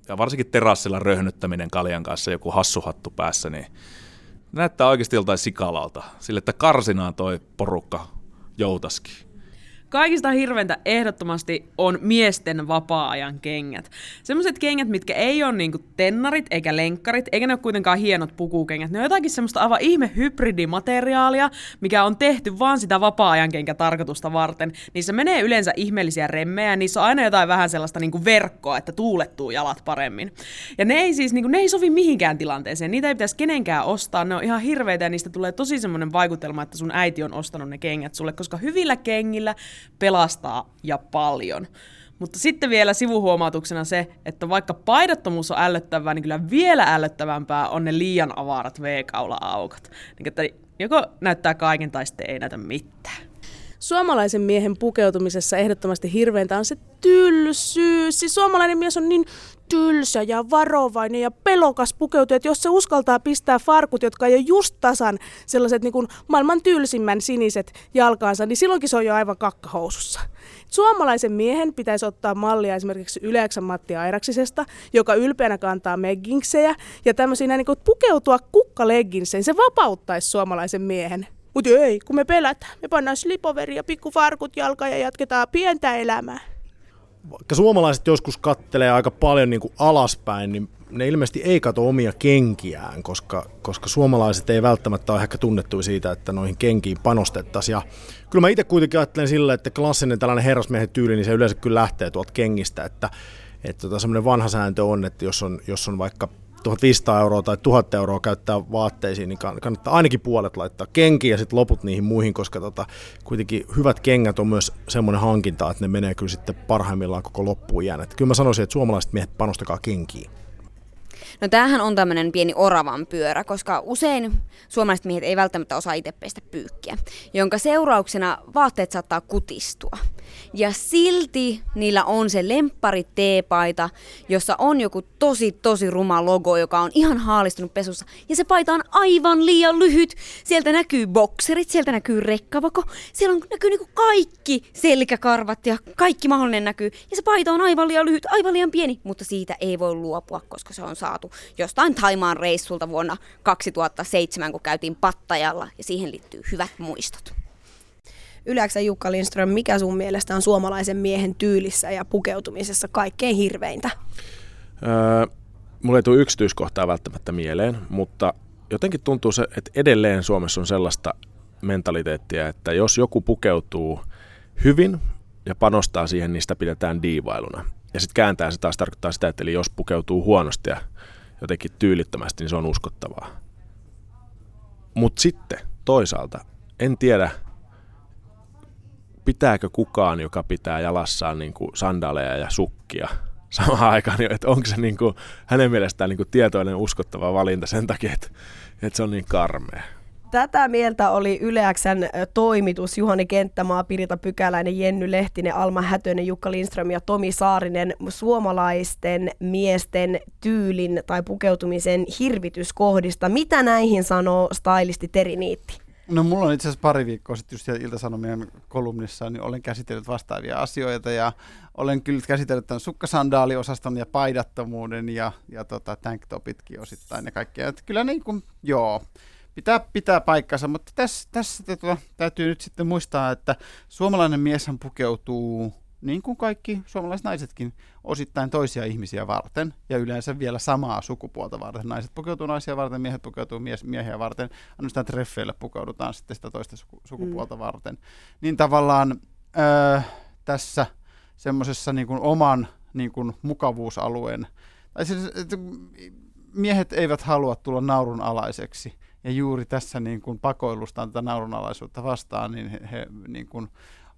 Ja varsinkin terassilla röhnyttäminen kaljan kanssa, joku hassuhattu päässä, niin näyttää oikeasti joltain sikalalta. Sille, että karsinaan toi porukka joutaskin. Kaikista hirveintä ehdottomasti on miesten vapaa-ajan kengät. Semmoiset kengät, mitkä ei ole niinku tennarit eikä lenkkarit, eikä ne ole kuitenkaan hienot pukukengät. Ne on jotakin semmoista aivan ihme hybridimateriaalia, mikä on tehty vaan sitä vapaa-ajan tarkoitusta varten. Niissä menee yleensä ihmeellisiä remmejä, niissä on aina jotain vähän sellaista niinku verkkoa, että tuulettuu jalat paremmin. Ja ne ei siis niinku, ne ei sovi mihinkään tilanteeseen. Niitä ei pitäisi kenenkään ostaa. Ne on ihan hirveitä ja niistä tulee tosi semmoinen vaikutelma, että sun äiti on ostanut ne kengät sulle, koska hyvillä kengillä pelastaa ja paljon. Mutta sitten vielä sivuhuomautuksena se, että vaikka paidattomuus on ällöttävää, niin kyllä vielä ällöttävämpää on ne liian avarat V-kaula-aukot. Niin, että joko näyttää kaiken tai sitten ei näytä mitään. Suomalaisen miehen pukeutumisessa ehdottomasti hirveintä on se tylsyys. Siis suomalainen mies on niin tylsä ja varovainen ja pelokas pukeutua, että jos se uskaltaa pistää farkut, jotka ei ole just tasan sellaiset niin kuin maailman tylsimmän siniset jalkaansa, niin silloinkin se on jo aivan kakkahousussa. Suomalaisen miehen pitäisi ottaa mallia esimerkiksi Yleäksän Matti Airaksisesta, joka ylpeänä kantaa meggingsejä ja tämmöisiä niin kuin pukeutua kukkalegginseen. Se vapauttaisi suomalaisen miehen. Mutta ei, kun me pelätään. Me pannaan slipoveri ja pikkufarkut jalkaan ja jatketaan pientä elämää vaikka suomalaiset joskus kattelee aika paljon niin kuin alaspäin, niin ne ilmeisesti ei kato omia kenkiään, koska, koska suomalaiset ei välttämättä ole ehkä tunnettu siitä, että noihin kenkiin panostettaisiin. Ja kyllä mä itse kuitenkin ajattelen sillä, että klassinen tällainen herrasmiehen tyyli, niin se yleensä kyllä lähtee tuolta kengistä, että, että tota, semmoinen vanha sääntö on, että jos on, jos on vaikka 1500 euroa tai 1000 euroa käyttää vaatteisiin, niin kannattaa ainakin puolet laittaa kenkiin ja sitten loput niihin muihin, koska tota, kuitenkin hyvät kengät on myös semmoinen hankinta, että ne menee kyllä sitten parhaimmillaan koko loppuun jään. Että kyllä mä sanoisin, että suomalaiset miehet panostakaa kenkiin. No tämähän on tämmöinen pieni oravan pyörä, koska usein suomalaiset miehet ei välttämättä osaa itse pestä pyykkiä, jonka seurauksena vaatteet saattaa kutistua. Ja silti niillä on se lemppari teepaita, jossa on joku tosi tosi ruma logo, joka on ihan haalistunut pesussa. Ja se paita on aivan liian lyhyt. Sieltä näkyy bokserit, sieltä näkyy rekkavako. Siellä on, näkyy niinku kaikki selkäkarvat ja kaikki mahdollinen näkyy. Ja se paita on aivan liian lyhyt, aivan liian pieni, mutta siitä ei voi luopua, koska se on saatu jostain Taimaan reissulta vuonna 2007, kun käytiin Pattajalla ja siihen liittyy hyvät muistot. Yleensä Jukka Lindström, mikä sun mielestä on suomalaisen miehen tyylissä ja pukeutumisessa kaikkein hirveintä? Öö, mulla ei tule yksityiskohtaa välttämättä mieleen, mutta jotenkin tuntuu se, että edelleen Suomessa on sellaista mentaliteettia, että jos joku pukeutuu hyvin ja panostaa siihen, niin sitä pidetään diivailuna. Ja sitten kääntää se taas tarkoittaa sitä, että eli jos pukeutuu huonosti ja jotenkin tyylittömästi, niin se on uskottavaa. Mutta sitten toisaalta, en tiedä, pitääkö kukaan, joka pitää jalassaan niin kuin sandaaleja ja sukkia [LAUGHS] samaan aikaan, niin että onko se niin kuin, hänen mielestään niin kuin tietoinen uskottava valinta sen takia, että, että se on niin karmea. Tätä mieltä oli Yleäksän toimitus Juhani Kenttämaa, Pirita Pykäläinen, Jenny Lehtinen, Alma Hätönen, Jukka Lindström ja Tomi Saarinen suomalaisten miesten tyylin tai pukeutumisen hirvityskohdista. Mitä näihin sanoo stylisti Teri Niitti? No mulla on itse asiassa pari viikkoa sitten just Ilta-Sanomien kolumnissa, niin olen käsitellyt vastaavia asioita ja olen kyllä käsitellyt tämän sukkasandaaliosaston ja paidattomuuden ja, ja tota, tanktopitkin osittain ja kaikkea. Että kyllä niin kuin, joo, pitää pitää paikkansa, mutta tässä, tässä tota, täytyy nyt sitten muistaa, että suomalainen mieshän pukeutuu niin kuin kaikki suomalaiset naisetkin, osittain toisia ihmisiä varten ja yleensä vielä samaa sukupuolta varten. Naiset pukeutuu naisia varten, miehet pukeutuu mies, miehiä varten, ainoastaan treffeille pukeudutaan sitten sitä toista suku, sukupuolta mm. varten. Niin tavallaan öö, tässä semmoisessa niin kuin oman niin kuin mukavuusalueen, tai siis, että miehet eivät halua tulla naurun alaiseksi, ja juuri tässä niin kuin pakoilustaan tätä naurunalaisuutta vastaan, niin he, he niin kuin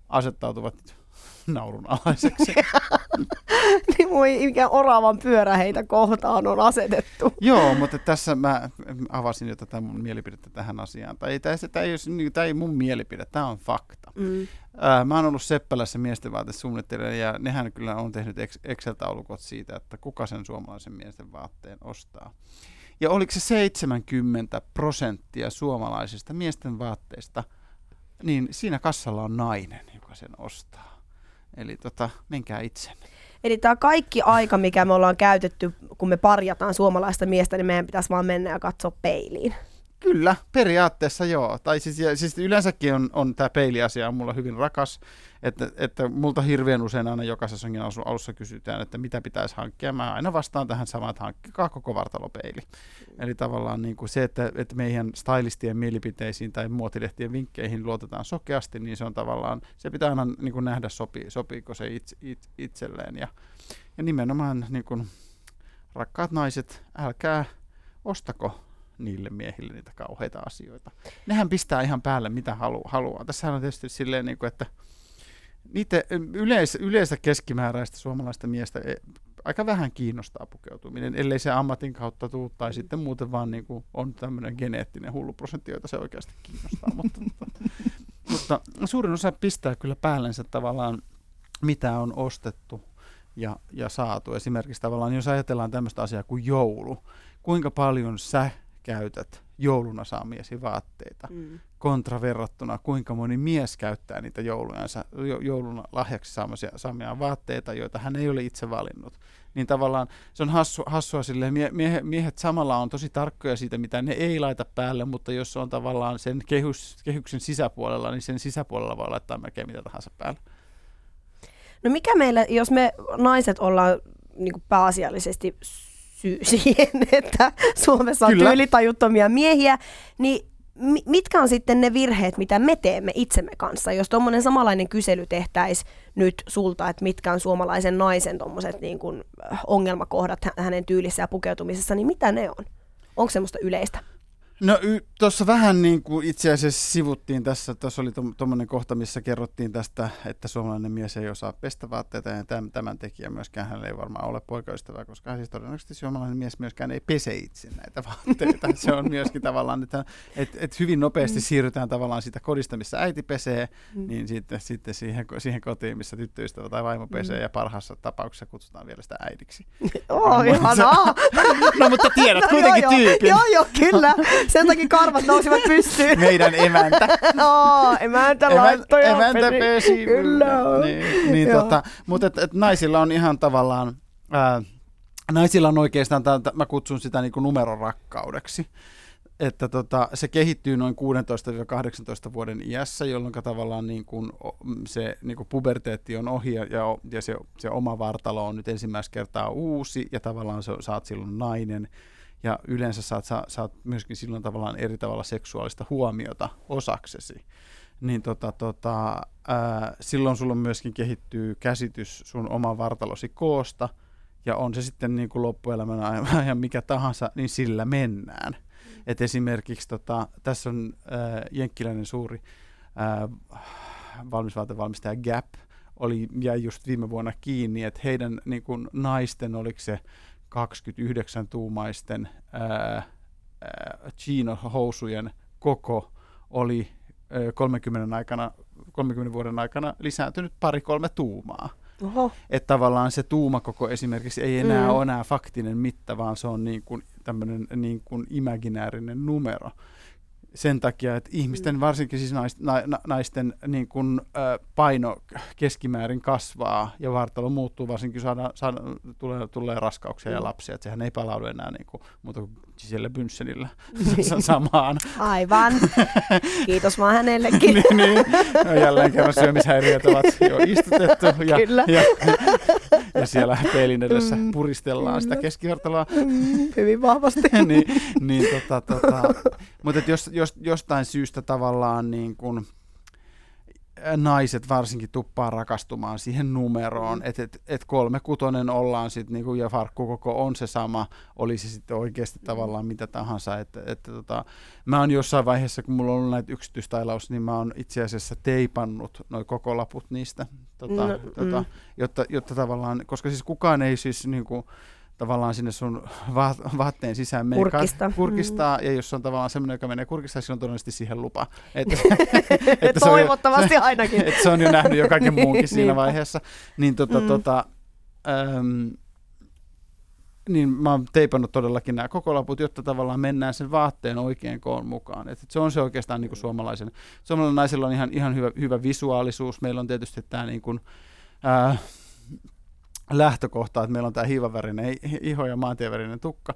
asettautuvat naurun alaiseksi. [LAUGHS] niin voi mikä oravan pyörä heitä kohtaan on asetettu. Joo, mutta tässä mä avasin jo tätä mun mielipidettä tähän asiaan. Tai tämä, tämä, ei, ole, tämä ei mun mielipide, tämä on fakta. Mm. mä oon ollut Seppälässä miesten vaatesuunnittelijana ja nehän kyllä on tehnyt Excel-taulukot siitä, että kuka sen suomalaisen miesten vaatteen ostaa. Ja oliko se 70 prosenttia suomalaisista miesten vaatteista, niin siinä kassalla on nainen, joka sen ostaa. Eli tota, menkää itse. Eli tämä kaikki aika, mikä me ollaan käytetty, kun me parjataan suomalaista miestä, niin meidän pitäisi vaan mennä ja katsoa peiliin. Kyllä, periaatteessa joo. Tai siis, ja, siis yleensäkin on, on tämä peiliasia on mulla hyvin rakas, että, että multa hirveän usein aina jokaisessa alussa kysytään, että mitä pitäisi hankkia. Mä aina vastaan tähän samaan, että hankkikaa koko vartalopeili. Eli tavallaan niin kuin se, että, että meidän stylistien mielipiteisiin tai muotilehtien vinkkeihin luotetaan sokeasti, niin se on tavallaan, se pitää aina niin kuin nähdä, sopi, sopiiko se itse, itse, itselleen. Ja, ja nimenomaan niin kuin, rakkaat naiset, älkää ostako niille miehille niitä kauheita asioita. Nehän pistää ihan päälle mitä halu, haluaa. Tässä on tietysti silleen, niin kuin, että niitä yleis, yleistä keskimääräistä suomalaista miestä e, aika vähän kiinnostaa pukeutuminen, ellei se ammatin kautta tuu, tai sitten muuten vaan niin kuin on tämmöinen geneettinen hulluprosentti, jota se oikeasti kiinnostaa. mutta, [LAUGHS] mutta suurin osa pistää kyllä päällensä tavallaan, mitä on ostettu ja, ja saatu. Esimerkiksi tavallaan, jos ajatellaan tämmöistä asiaa kuin joulu, kuinka paljon sä käytät jouluna saamiesi vaatteita, mm. kontra verrattuna kuinka moni mies käyttää niitä joulujansa, jouluna lahjaksi saamia, saamia vaatteita, joita hän ei ole itse valinnut. Niin tavallaan se on hassu, hassua silleen, mie, mie, miehet samalla on tosi tarkkoja siitä, mitä ne ei laita päälle, mutta jos on tavallaan sen kehys, kehyksen sisäpuolella, niin sen sisäpuolella voi laittaa melkein mitä tahansa päälle. No mikä meillä, jos me naiset ollaan niin pääasiallisesti syy [LAUGHS] siihen, että Suomessa on Kyllä. tyylitajuttomia miehiä, niin mi- mitkä on sitten ne virheet, mitä me teemme itsemme kanssa? Jos tuommoinen samanlainen kysely tehtäisiin nyt sulta, että mitkä on suomalaisen naisen tommoset niin kuin ongelmakohdat hä- hänen tyylissä ja pukeutumisessa, niin mitä ne on? Onko semmoista yleistä? No y- tuossa vähän niin kuin itse asiassa sivuttiin tässä, tuossa oli tuommoinen kohta, missä kerrottiin tästä, että suomalainen mies ei osaa pestä vaatteita ja tämän, tämän tekijä myöskään hän ei varmaan ole poikaystävä, koska siis todennäköisesti suomalainen mies myöskään ei pese itse näitä [LAUGHS] vaatteita. Se on myöskin tavallaan, että et, et hyvin nopeasti siirrytään tavallaan siitä kodista, missä äiti pesee, mm. niin sitten, sitten siihen, siihen kotiin, missä tyttöystävä tai vaimo pesee mm. ja parhaassa tapauksessa kutsutaan vielä sitä äidiksi. [LAUGHS] Oh, ihanaa! [LAUGHS] no mutta tiedät kuitenkin joo, joo, tyypin. Joo, joo, kyllä. Sen takia karvat nousivat pystyyn. Meidän emäntä. [LAUGHS] oh, emäntä laittoi emäntä pesi. Kyllä. Niin, niin tota, mutta et, et naisilla on ihan tavallaan, ää, naisilla on oikeastaan, tätä, mä kutsun sitä niin numerorakkaudeksi. Että tota, se kehittyy noin 16-18 vuoden iässä, jolloin tavallaan niin kuin se niin kuin puberteetti on ohi ja, ja, ja se, se oma vartalo on nyt ensimmäistä kertaa uusi ja tavallaan se, sä oot silloin nainen ja yleensä saat, sa, saat myöskin silloin tavallaan eri tavalla seksuaalista huomiota osaksesi. Niin tota, tota, ää, silloin sulla myöskin kehittyy käsitys sun oman vartalosi koosta, ja on se sitten niin kuin loppuelämän ajan [LAUGHS] mikä tahansa, niin sillä mennään. Et esimerkiksi tota, tässä on ää, jenkkiläinen suuri ää, valmisvaatevalmistaja Gap, oli, jäi just viime vuonna kiinni, että heidän niin kuin, naisten, oliko se 29-tuumaisten ää, ää, chino-housujen koko oli ää, 30, aikana, 30 vuoden aikana lisääntynyt pari-kolme tuumaa. Oho. Että tavallaan se tuumakoko esimerkiksi ei enää Mm. ole enää faktinen mitta, vaan se on niin kuin tämmöinen niin kuin imaginäärinen numero. Sen takia, että ihmisten, Mm. varsinkin siis naisten, na, na- naisten niin kuin, ö, paino keskimäärin kasvaa ja vartalo muuttuu, varsinkin saada, saada, tulee, tulee raskauksia ja Mm. lapsia. Että sehän ei palaudu enää niin kuin, muuta kuin Giselle Bündchenillä [LAUGHS] samaan. Aivan. Kiitos vaan hänellekin. [LAUGHS] niin, niin. No, jälleen kerran syömishäiriöt ovat jo istutettu ja, Kyllä. ja, [LAUGHS] ja siellä [LAUGHS] peilin edessä Mm, puristellaan sitä kyllä. keskivartaloa. Mm, Hyvin vahvasti. [LAUGHS] niin, niin tota, tota, mutta jos, jos, jostain syystä tavallaan niin kun, naiset varsinkin tuppaa rakastumaan siihen numeroon, että et, et kolme kutonen ollaan sitten niinku, ja farkkukoko on se sama, oli se sitten oikeasti tavallaan mitä tahansa. Että, että tota, mä oon jossain vaiheessa, kun mulla on ollut näitä yksityistailaus, niin mä oon itse asiassa teipannut noin koko laput niistä, tota, No, tota, mm. jotta, jotta tavallaan, koska siis kukaan ei siis niinku, tavallaan sinne sun [LAUGHS] va- vaatteen sisään mene Kurkista. kurkistaa, ja jos on tavallaan semmoinen, joka menee kurkistaa, silloin on todennäköisesti siihen lupa. Että, [LAUGHS] että se on jo- Toivottavasti ainakin. että se on jo nähnyt jo kaiken [LAUGHS] muunkin siinä vaiheessa. Niin, tota, Mm. tota, äm, niin mä oon teipannut todellakin nämä koko laput, jotta tavallaan mennään sen vaatteen oikein koon mukaan. Et se on se oikeastaan niin kuin suomalaisen. Suomalainen naisella on ihan, ihan hyvä, hyvä visuaalisuus. Meillä on tietysti tämä niin kuin, ää, lähtökohta, että meillä on tämä hiivavärinen iho ja maantievärinen tukka.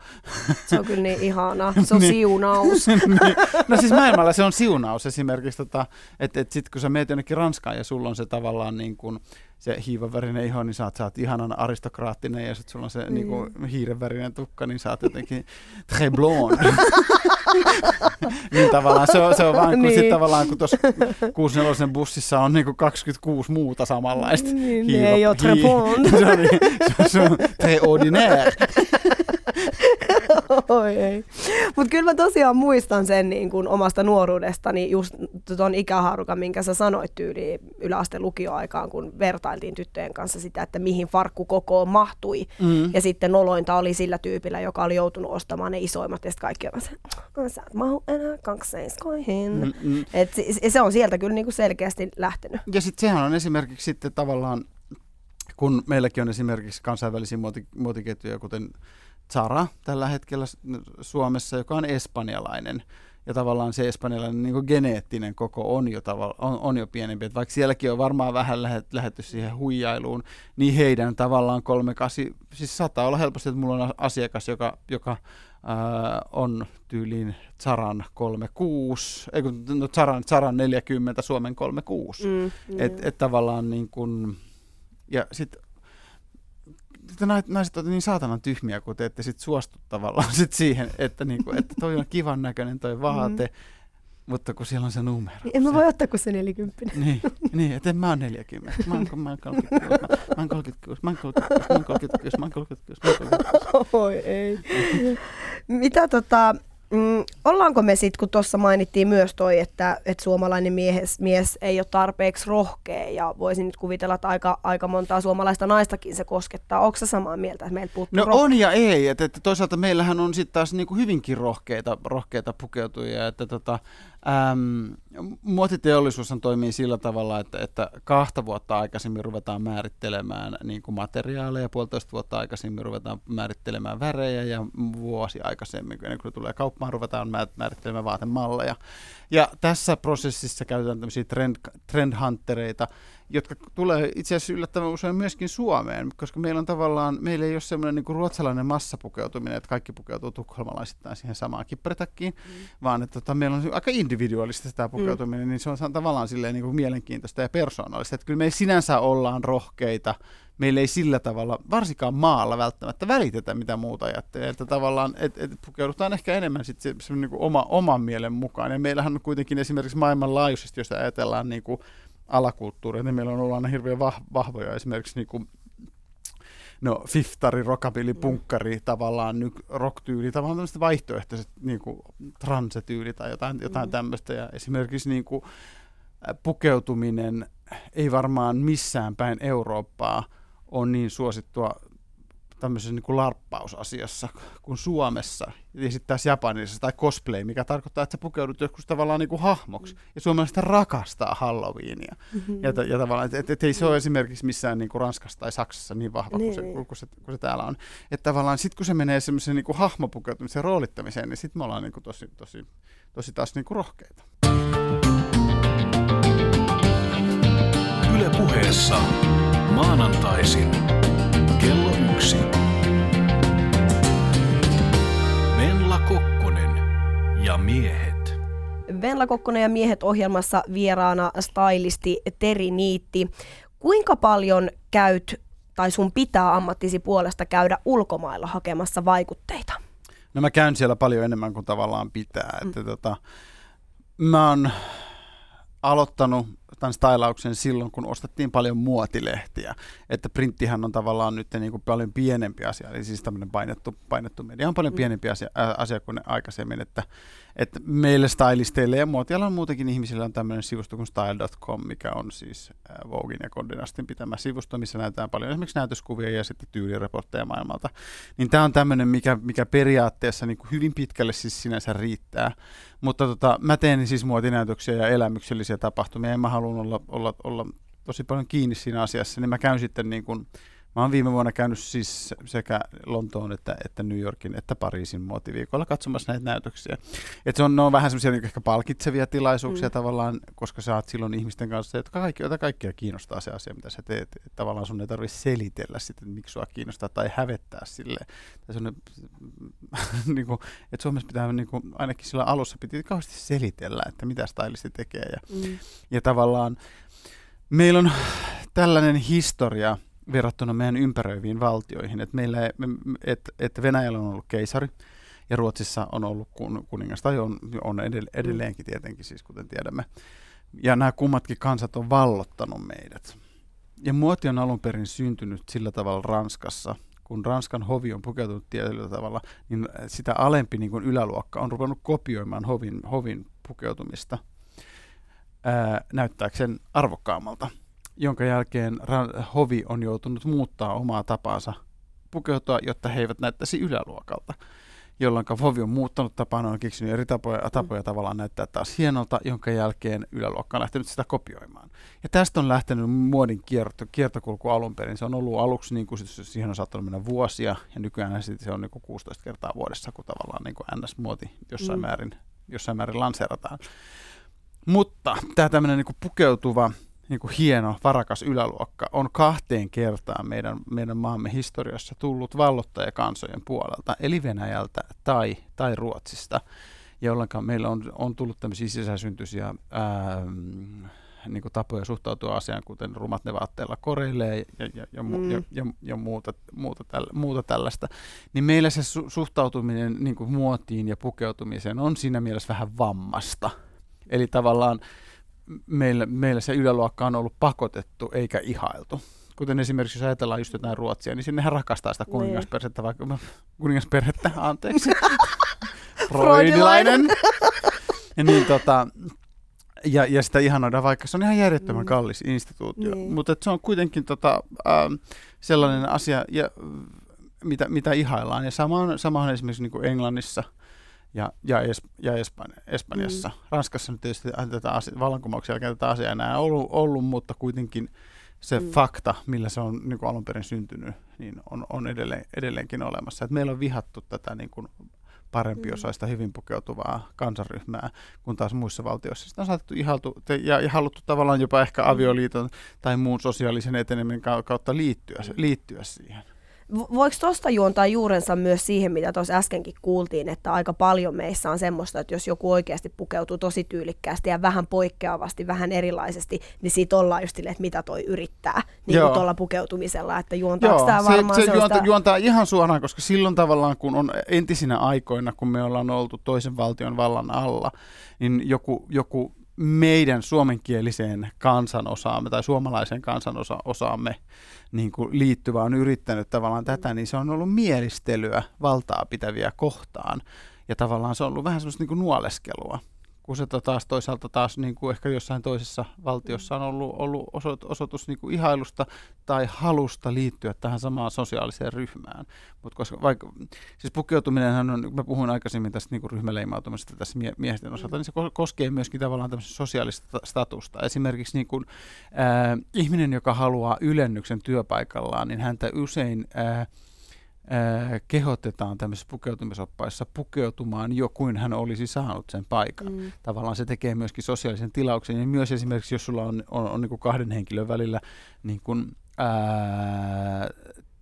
Se on kyllä niin [LAUGHS] ihanaa. Se on Niin. siunaus. [LAUGHS] niin. No siis maailmalla se on siunaus esimerkiksi, tota, että et sitten kun sä meet jonnekin Ranskaan ja sulla on se tavallaan niin kuin se hiivavärinen iho, niin sä oot, sä oot ihanan aristokraattinen ja sitten sulla on se Mm. niin kuin hiirenvärinen tukka, niin sä oot jotenkin très blonde. [LAUGHS] niin tavallaan se on, se on vaan, kun Niin. sit tavallaan kun tuossa 64 bussissa on niin kuin 26 muuta samanlaista. Niin, ne hiiva- ei ole très blonde. [LAUGHS] se on, se on, se on très ordinaire. [LAUGHS] [LAUGHS] Oi ei. Mutta kyllä mä tosiaan muistan sen niin kun omasta nuoruudestani just tuon ikähaarukan, minkä sä sanoit tyyliin yläasteen lukioaikaan, kun vertailtiin tyttöjen kanssa sitä, että mihin farkkukokoon mahtui. Mm. Ja sitten nolointa oli sillä tyypillä, joka oli joutunut ostamaan ne isoimmat, ja sitten kaikki ovat se, "No, sä et mahu enää kakseiskoihin. Mm, mm. Et se, se on sieltä kyllä niinku selkeästi lähtenyt. Ja sitten sehän on esimerkiksi sitten tavallaan, kun meilläkin on esimerkiksi kansainvälisiä muoti, muotiketjuja, kuten Zara tällä hetkellä Suomessa, joka on espanjalainen. Ja tavallaan se espanjalainen niin geneettinen koko on jo, tavalla, on, on jo pienempi. Et vaikka sielläkin on varmaan vähän lähet, lähetty siihen huijailuun, niin heidän tavallaan 38, siis saattaa olla helposti, että mulla on asiakas, joka, joka ää, on tyyliin Zaran 36, ei kun no Zaran, Zaran 40, Suomen 36. Mm, Et, et tavallaan niin kuin, ja sitten naiset ovat niin saatanan tyhmiä, kun te ette sit suostu tavallaan sit siihen, että, niinku, että toi on kivan näköinen toi vaate, mutta kun siellä on se numero. Niin en mä voi ottaa kuin se 40. Niin, niin että mä oon 40. Mä oon, mä oon 36, mä oon 36, mä oon 36, mä oon 36, mä oon 36, mä oon 36. Oi ei. Mitä tota, mm, ollaanko me sitten, kun tuossa mainittiin myös toi, että, että suomalainen mies, mies ei ole tarpeeksi rohkea ja voisin nyt kuvitella, että aika, aika montaa suomalaista naistakin se koskettaa. Onko samaa mieltä, että meiltä puuttuu No rohkeutta? on ja ei, että, että toisaalta meillähän on sitten taas niinku hyvinkin rohkeita, rohkeita pukeutujia, että tota, äm, muotiteollisuushan toimii sillä tavalla, että, että kahta vuotta aikaisemmin ruvetaan määrittelemään niin kuin materiaaleja, puolitoista vuotta aikaisemmin ruvetaan määrittelemään värejä ja vuosi aikaisemmin, kun ne tulee kauppaan, ruvetaan mä- määrittelemään vaatemalleja. Ja tässä prosessissa käytetään tämmöisiä trend, trendhuntereita, jotka tulee itse asiassa yllättävän usein myöskin Suomeen, koska meillä on tavallaan, meillä ei ole semmoinen niin ruotsalainen massapukeutuminen, että kaikki pukeutuu tukholmalaisittain siihen samaan kippretakkiin, mm. vaan että tota, meillä on aika individuaalista tämä pukeutuminen, mm. niin se on tavallaan silleen niin kuin mielenkiintoista ja persoonallista, että kyllä me sinänsä ollaan rohkeita, meillä ei sillä tavalla, varsinkaan maalla välttämättä välitetä, mitä muuta ajattelee, että tavallaan et, et pukeudutaan ehkä enemmän sit se, se, niin kuin oma, oman mielen mukaan, ja meillähän on kuitenkin esimerkiksi maailmanlaajuisesti, jos ajatellaan niin kuin alakulttuuria, niin meillä on ollut aina hirveän vah, vahvoja. Esimerkiksi niin kuin, no, fiftari, rockabilly, punkkari, tavallaan nyt rock-tyyli, tavallaan tämmöiset vaihtoehtoiset niin kuin transetyyli tai jotain, jotain mm. tämmöistä, ja esimerkiksi niin kuin, äh, pukeutuminen ei varmaan missään päin Eurooppaa on niin suosittua tämmöisessä niin kuin larppausasiassa kuin Suomessa. Ja sitten taas Japanissa tai cosplay, mikä tarkoittaa, että sä pukeudut joskus tavallaan niin kuin hahmoksi. Ja suomalaiset rakastaa Halloweenia. Mm-hmm. Ja, ja tavallaan, että et, et ei se ole esimerkiksi missään niin kuin Ranskassa tai Saksassa niin vahva niin. kuin, se, kun, se, kun se täällä on. Että tavallaan sitten kun se menee semmoiseen niin kuin hahmopukeutumiseen roolittamiseen, niin sitten me ollaan niin kuin tosi, tosi, tosi taas niin kuin rohkeita. Yle puheessa maanantaisin yksi. Venla Kokkonen ja miehet. Venla Kokkonen ja miehet ohjelmassa vieraana stylisti Teri Niitti. Kuinka paljon käyt tai sun pitää ammattisi puolesta käydä ulkomailla hakemassa vaikutteita? No mä käyn siellä paljon enemmän kuin tavallaan pitää. Mm. Että tota, mä oon aloittanut tämän stylauksen silloin, kun ostettiin paljon muotilehtiä. Että printtihän on tavallaan nyt niin kuin paljon pienempi asia, eli siis tämmöinen painettu, painettu media on paljon pienempi asia, asia kuin aikaisemmin, että, että meille stylisteille ja muotialan muutenkin ihmisillä on tämmöinen sivusto kuin style.com, mikä on siis Voguein ja Condé pitämä sivusto, missä näytetään paljon esimerkiksi näytöskuvia ja sitten tyylireportteja maailmalta. Niin tämä on tämmöinen, mikä, mikä periaatteessa niin kuin hyvin pitkälle siis sinänsä riittää. Mutta tota, mä teen siis muotinäytöksiä ja elämyksellisiä tapahtumia, en mä halua olla, olla, olla tosi paljon kiinni siinä asiassa, niin mä käyn sitten niin kuin, Mä oon viime vuonna käynyt siis sekä Lontoon että, että New Yorkin että Pariisin muotiviikolla katsomassa näitä näytöksiä. Et se on, ne on vähän semmoisia niin ehkä palkitsevia tilaisuuksia mm. tavallaan, koska sä oot silloin ihmisten kanssa, jotka kaikki, joita kaikkia kiinnostaa se asia, mitä sä teet. Et tavallaan sun ei tarvitse selitellä sitten, että miksi sua kiinnostaa tai hävettää sille. Niin kuin, että Suomessa pitää niin kuin, ainakin sillä alussa piti kauheasti selitellä, että mitä stylisti tekee. Ja, mm. ja tavallaan meillä on tällainen historia, verrattuna meidän ympäröiviin valtioihin. Et meillä, et, et Venäjällä on ollut keisari ja Ruotsissa on ollut kun, kuningas, tai on, on edelleenkin tietenkin, siis kuten tiedämme. Ja nämä kummatkin kansat on vallottanut meidät. Ja muoti on alun perin syntynyt sillä tavalla Ranskassa, kun Ranskan hovi on pukeutunut tietyllä tavalla, niin sitä alempi niin kuin yläluokka on ruvennut kopioimaan hovin, hovin pukeutumista ää, näyttääkseen arvokkaammalta jonka jälkeen hovi on joutunut muuttaa omaa tapaansa pukeutua, jotta he eivät näyttäisi yläluokalta. Jolloin hovi on muuttanut tapaan, on keksinyt eri tapoja, tapoja tavallaan näyttää taas hienolta, jonka jälkeen yläluokka on lähtenyt sitä kopioimaan. Ja tästä on lähtenyt muodin kierto, kiertokulku alun perin. Se on ollut aluksi, niin kuin siihen on saattanut mennä vuosia, ja nykyään se on niin kuin 16 kertaa vuodessa, kun tavallaan niin kuin NS-muoti jossain, mm. määrin, jossain määrin lanseerataan. Mutta tämä tämmöinen niin pukeutuva niin kuin hieno, varakas yläluokka on kahteen kertaan meidän, meidän maamme historiassa tullut vallottajakansojen puolelta, eli Venäjältä tai, tai Ruotsista, jolloin meillä on, on tullut tämmöisiä sisäsyntyisiä ää, niin kuin tapoja suhtautua asiaan, kuten rumat ne vaatteilla koreilee ja, ja, ja, mm. ja, ja, ja muuta, muuta, tällä, muuta tällaista, niin meillä se su- suhtautuminen niin kuin muotiin ja pukeutumiseen on siinä mielessä vähän vammasta Eli tavallaan meillä, meillä se yläluokka on ollut pakotettu eikä ihailtu. Kuten esimerkiksi jos ajatellaan just jotain Ruotsia, niin sinnehän rakastaa sitä kuningasperhettä, vaikka kuningasperhettä, anteeksi. [LAUGHS] Freudilainen. ja niin tota, ja, ja sitä ihanoidaan, vaikka se on ihan järjettömän kallis instituutio. Niin. Mutta se on kuitenkin tota, ähm, sellainen asia, ja, mitä, mitä ihaillaan. Ja sama on, sama on esimerkiksi niin kuin Englannissa ja, ja, es, ja Espanja, Espanjassa. Mm. Ranskassa nyt tietysti tätä asia, vallankumouksen jälkeen tätä asiaa enää ollut, ollut mutta kuitenkin se mm. fakta, millä se on niin alun perin syntynyt, niin on, on edelleen, edelleenkin olemassa. Et meillä on vihattu tätä niin kuin parempiosaista, hyvin pukeutuvaa kansanryhmää, kun taas muissa valtioissa sitä on saatettu ihaltu ja, ja haluttu tavallaan jopa ehkä avioliiton tai muun sosiaalisen etenemisen kau- kautta liittyä, liittyä siihen. Vo- Voiko tuosta juontaa juurensa myös siihen, mitä tuossa äskenkin kuultiin, että aika paljon meissä on semmoista, että jos joku oikeasti pukeutuu tosi tyylikkäästi ja vähän poikkeavasti, vähän erilaisesti, niin siitä ollaan just silleen, että mitä toi yrittää niin kuin tuolla pukeutumisella, että juontaako tämä se, varmaan se sellaista... juontaa, juontaa ihan suoraan, koska silloin tavallaan, kun on entisinä aikoina, kun me ollaan oltu toisen valtion vallan alla, niin joku, joku meidän suomenkieliseen kansanosaamme tai suomalaiseen kansanosaamme niin kuin liittyvä on yrittänyt tavallaan tätä, niin se on ollut mielistelyä valtaa pitäviä kohtaan. Ja tavallaan se on ollut vähän semmoista niin kuin nuoleskelua kun se taas toisaalta taas niin kuin ehkä jossain toisessa valtiossa on ollut, ollut osoitus, niin kuin ihailusta tai halusta liittyä tähän samaan sosiaaliseen ryhmään. Mutta koska vaikka, siis pukeutuminenhan on, mä puhuin aikaisemmin tästä niin kuin ryhmäleimautumisesta tässä mie- miesten osalta, niin se ko- koskee myöskin tavallaan tämmöistä sosiaalista statusta. Esimerkiksi niin kuin, äh, ihminen, joka haluaa ylennyksen työpaikallaan, niin häntä usein äh, kehotetaan tämmöisissä pukeutumisoppaissa pukeutumaan jo kuin hän olisi saanut sen paikan. Mm. Tavallaan se tekee myöskin sosiaalisen tilauksen ja myös esimerkiksi jos sulla on, on, on niin kuin kahden henkilön välillä niin kuin, ää,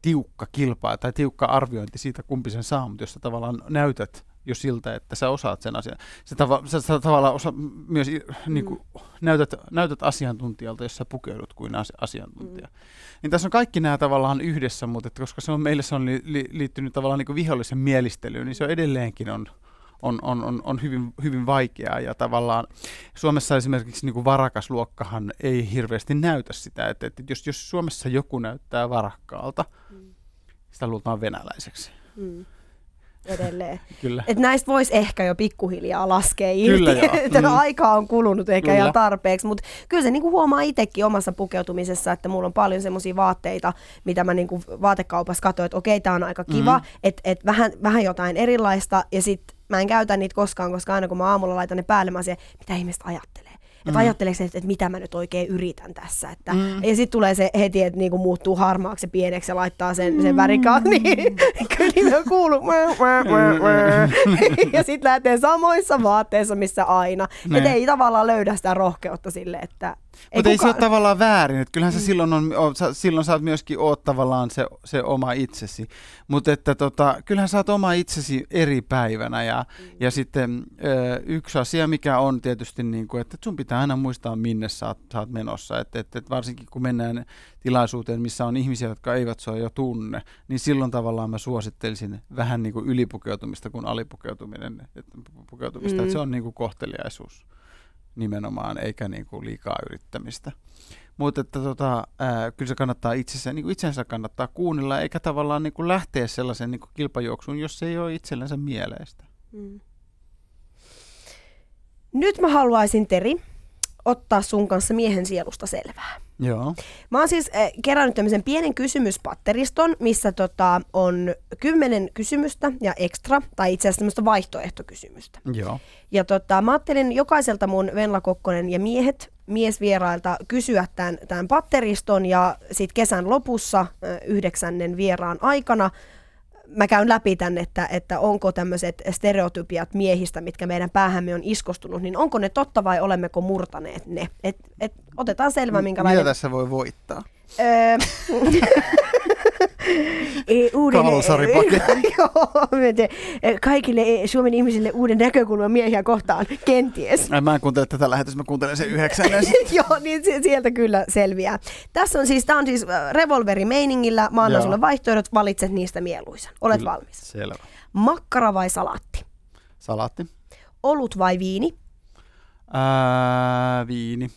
tiukka kilpaa tai tiukka arviointi siitä, kumpi sen saa, mutta jos sä tavallaan näytät jo siltä, että sä osaat sen asian. Sä, tava, sä, sä tavallaan osa, myös niin kuin, näytät, näytät asiantuntijalta, jos sä pukeudut kuin asi, asiantuntija. Mm. Niin tässä on kaikki nämä tavallaan yhdessä, mutta että koska se on, meille se on li, li, liittynyt tavallaan niin kuin vihollisen mielistelyyn, niin se on edelleenkin on, on, on, on, on hyvin, hyvin vaikeaa ja tavallaan Suomessa esimerkiksi niin kuin varakasluokkahan ei hirveästi näytä sitä, että, että jos, jos Suomessa joku näyttää varakkaalta, mm. sitä luultaan venäläiseksi. Mm. Edelleen. [LAUGHS] Kyllä. Et näistä voisi ehkä jo pikkuhiljaa laskea irti. Kyllä joo. [LAUGHS] että Mm. Aikaa on kulunut ehkä Kyllä. ihan tarpeeksi, mutta kyllä se niinku huomaa itsekin omassa pukeutumisessa, että mulla on paljon semmoisia vaatteita, mitä mä niinku vaatekaupassa katsoin, että okei, tää on aika kiva, Mhm. mm-hmm. että et vähän, vähän jotain erilaista, ja sitten mä en käytä niitä koskaan, koska aina kun mä aamulla laitan ne päälle, mä siellä, mitä ihmiset ajattelee. Että Mm. mm. ajatteleeko että, että mitä mä nyt oikein yritän tässä. Että, Mm. mm. Ja sitten tulee se heti, että niinku muuttuu harmaaksi ja pieneksi ja laittaa sen, sen värikaan. Niin [LAUGHS] kyllä kuuluu. [LAUGHS] ja sitten lähtee samoissa vaatteissa, missä aina. Että ei tavallaan löydä sitä rohkeutta sille, että... Mutta ei se kukaan- ole tavallaan väärin, että kyllähän se silloin on, sä, silloin sä oot myöskin oot tavallaan se, se oma itsesi. Mutta että tota, kyllähän sä oot oma itsesi eri päivänä ja, ja sitten ö, yksi asia, mikä on tietysti niin kuin, että sun pitää aina muistaa minne sä oot, sä oot menossa. Että et, et varsinkin kun mennään tilaisuuteen, missä on ihmisiä, jotka eivät sua jo tunne, niin silloin tavallaan mä suosittelisin vähän niin kuin ylipukeutumista kuin alipukeutuminen, et, pukeutumista, mm. että se on niin kuin kohteliaisuus nimenomaan, eikä niin kuin liikaa yrittämistä. Mutta että tota, ää, kyllä se kannattaa itsensä, niin kuin itsensä kannattaa kuunnella, eikä tavallaan niin kuin lähteä sellaisen niin kuin kilpajuoksuun, jos se ei ole itsellensä mieleistä. Mm. Nyt mä haluaisin, Teri, ottaa sun kanssa miehen sielusta selvää. Joo. Mä oon siis äh, kerännyt tämmöisen pienen kysymyspatteriston, missä tota, on kymmenen kysymystä ja ekstra, tai itse asiassa tämmöistä vaihtoehtokysymystä. Joo. Ja tota, mä ajattelin jokaiselta mun Venla Kokkonen ja miehet, miesvierailta kysyä tämän, tämän patteriston ja sitten kesän lopussa ö, yhdeksännen vieraan aikana mä käyn läpi tän, että, että onko tämmöiset stereotypiat miehistä, mitkä meidän päähämme on iskostunut, niin onko ne totta vai olemmeko murtaneet ne? Et, et, otetaan selvä, minkälainen... Mitä tässä voi voittaa? Öö, [LAUGHS] uuden. [LAUGHS] Joo, kaikille Suomen ihmisille uuden näkökulman miehiä kohtaan, kenties. Mä en kuuntele tätä lähetystä, mä kuuntelen sen yhdeksännen. [LAUGHS] Joo, niin si- sieltä kyllä selviää. Tässä on siis, tämä on siis revolverimeiningillä. Mä annan Joo. sulle vaihtoehdot, valitset niistä mieluisan. Olet Kyllä. valmis. Selvä. Makkara vai salaatti? Salaatti. Olut vai viini? Ää, viini,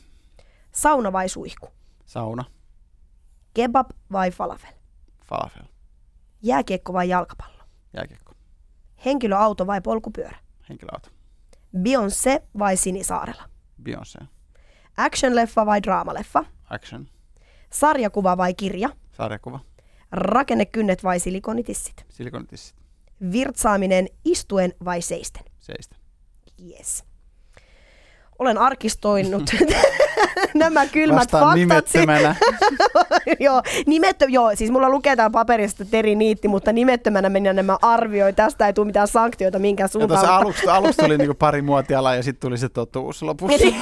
Sauna vai suihku? sauna, Kebab vai falafel? falafel, Jääkiekko vai jalkapallo? jääkiekko, Henkilöauto vai polkupyörä? henkilöauto, Beyoncé vai Sinisaarella? Beyoncé, Action-leffa vai draamaleffa? action, Sarjakuva vai kirja? sarjakuva, Rakennekynnet vai silikonitissit? silikonitissit, Virtsaaminen istuen vai seisten? seistä. Yes. Olen arkistoinut [LAUGHS] nämä kylmät Vastaan faktat. nimettömänä. [LAUGHS] joo, nimettö, joo, siis mulla lukee täällä paperista Teri Niitti, mutta nimettömänä minä nämä arvioi. Tästä ei tule mitään sanktioita minkään Ja suuntaan. mutta- aluksi, aluksi tuli niinku pari muotialaa ja sitten tuli se totuus lopussa. [LAUGHS]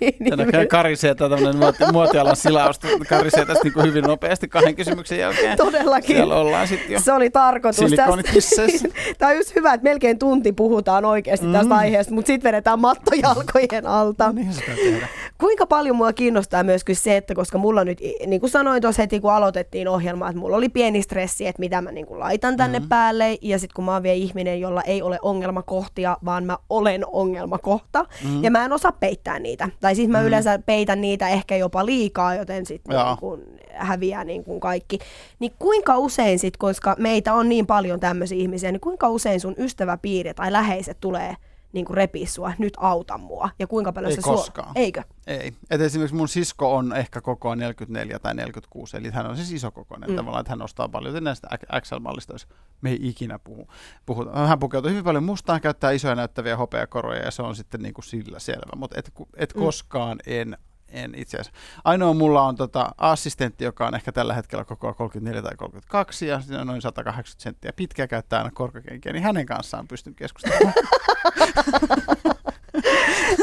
Niin, Se näköjään karisee tätä tämmöinen muoti, muotialan silaus, karisee tästä niinku hyvin nopeasti kahden kysymyksen jälkeen. Todellakin. Siellä ollaan sitten jo. Se oli tarkoitus. Silikonitisseissä. [LAUGHS] Tämä on just hyvä, että melkein tunti puhutaan oikeasti tästä Mm. aiheesta, mutta sitten vedetään matto jalkojen alta. Niin se pitää tehdä. Kuinka paljon mua kiinnostaa myöskin se, että koska mulla nyt, niin kuin sanoin tuossa heti, kun aloitettiin ohjelmaa, että mulla oli pieni stressi, että mitä mä niin kuin laitan tänne mm. päälle, ja sitten kun mä oon vielä ihminen, jolla ei ole ongelmakohtia, vaan mä olen ongelmakohta, mm. ja mä en osaa peittää niitä. Tai siis mä mm. yleensä peitän niitä ehkä jopa liikaa, joten sitten niin kuin häviää niin kuin kaikki. Niin kuinka usein sitten, koska meitä on niin paljon tämmöisiä ihmisiä, niin kuinka usein sun ystäväpiiri tai läheiset tulee niin kuin repii sua, nyt auta mua, ja kuinka paljon Ei se koskaan. Suo... Eikö? Ei. Et esimerkiksi mun sisko on ehkä koko 44 tai 46, eli hän on siis isokokoinen mm. tavallaan, että hän ostaa paljon joten näistä XL-mallista, jos me ei ikinä puhu. puhuta. Hän pukeutuu hyvin paljon mustaan, käyttää isoja näyttäviä hopeakoroja ja se on sitten niin kuin sillä selvä, mutta et, et Mm. koskaan en en itse asiassa. Ainoa mulla on tota assistentti, joka on ehkä tällä hetkellä koko 34 tai 32 ja siinä on noin 180 senttiä pitkä, käyttää aina korkokenkiä, niin hänen kanssaan pystyn keskustelemaan. [LAUGHS]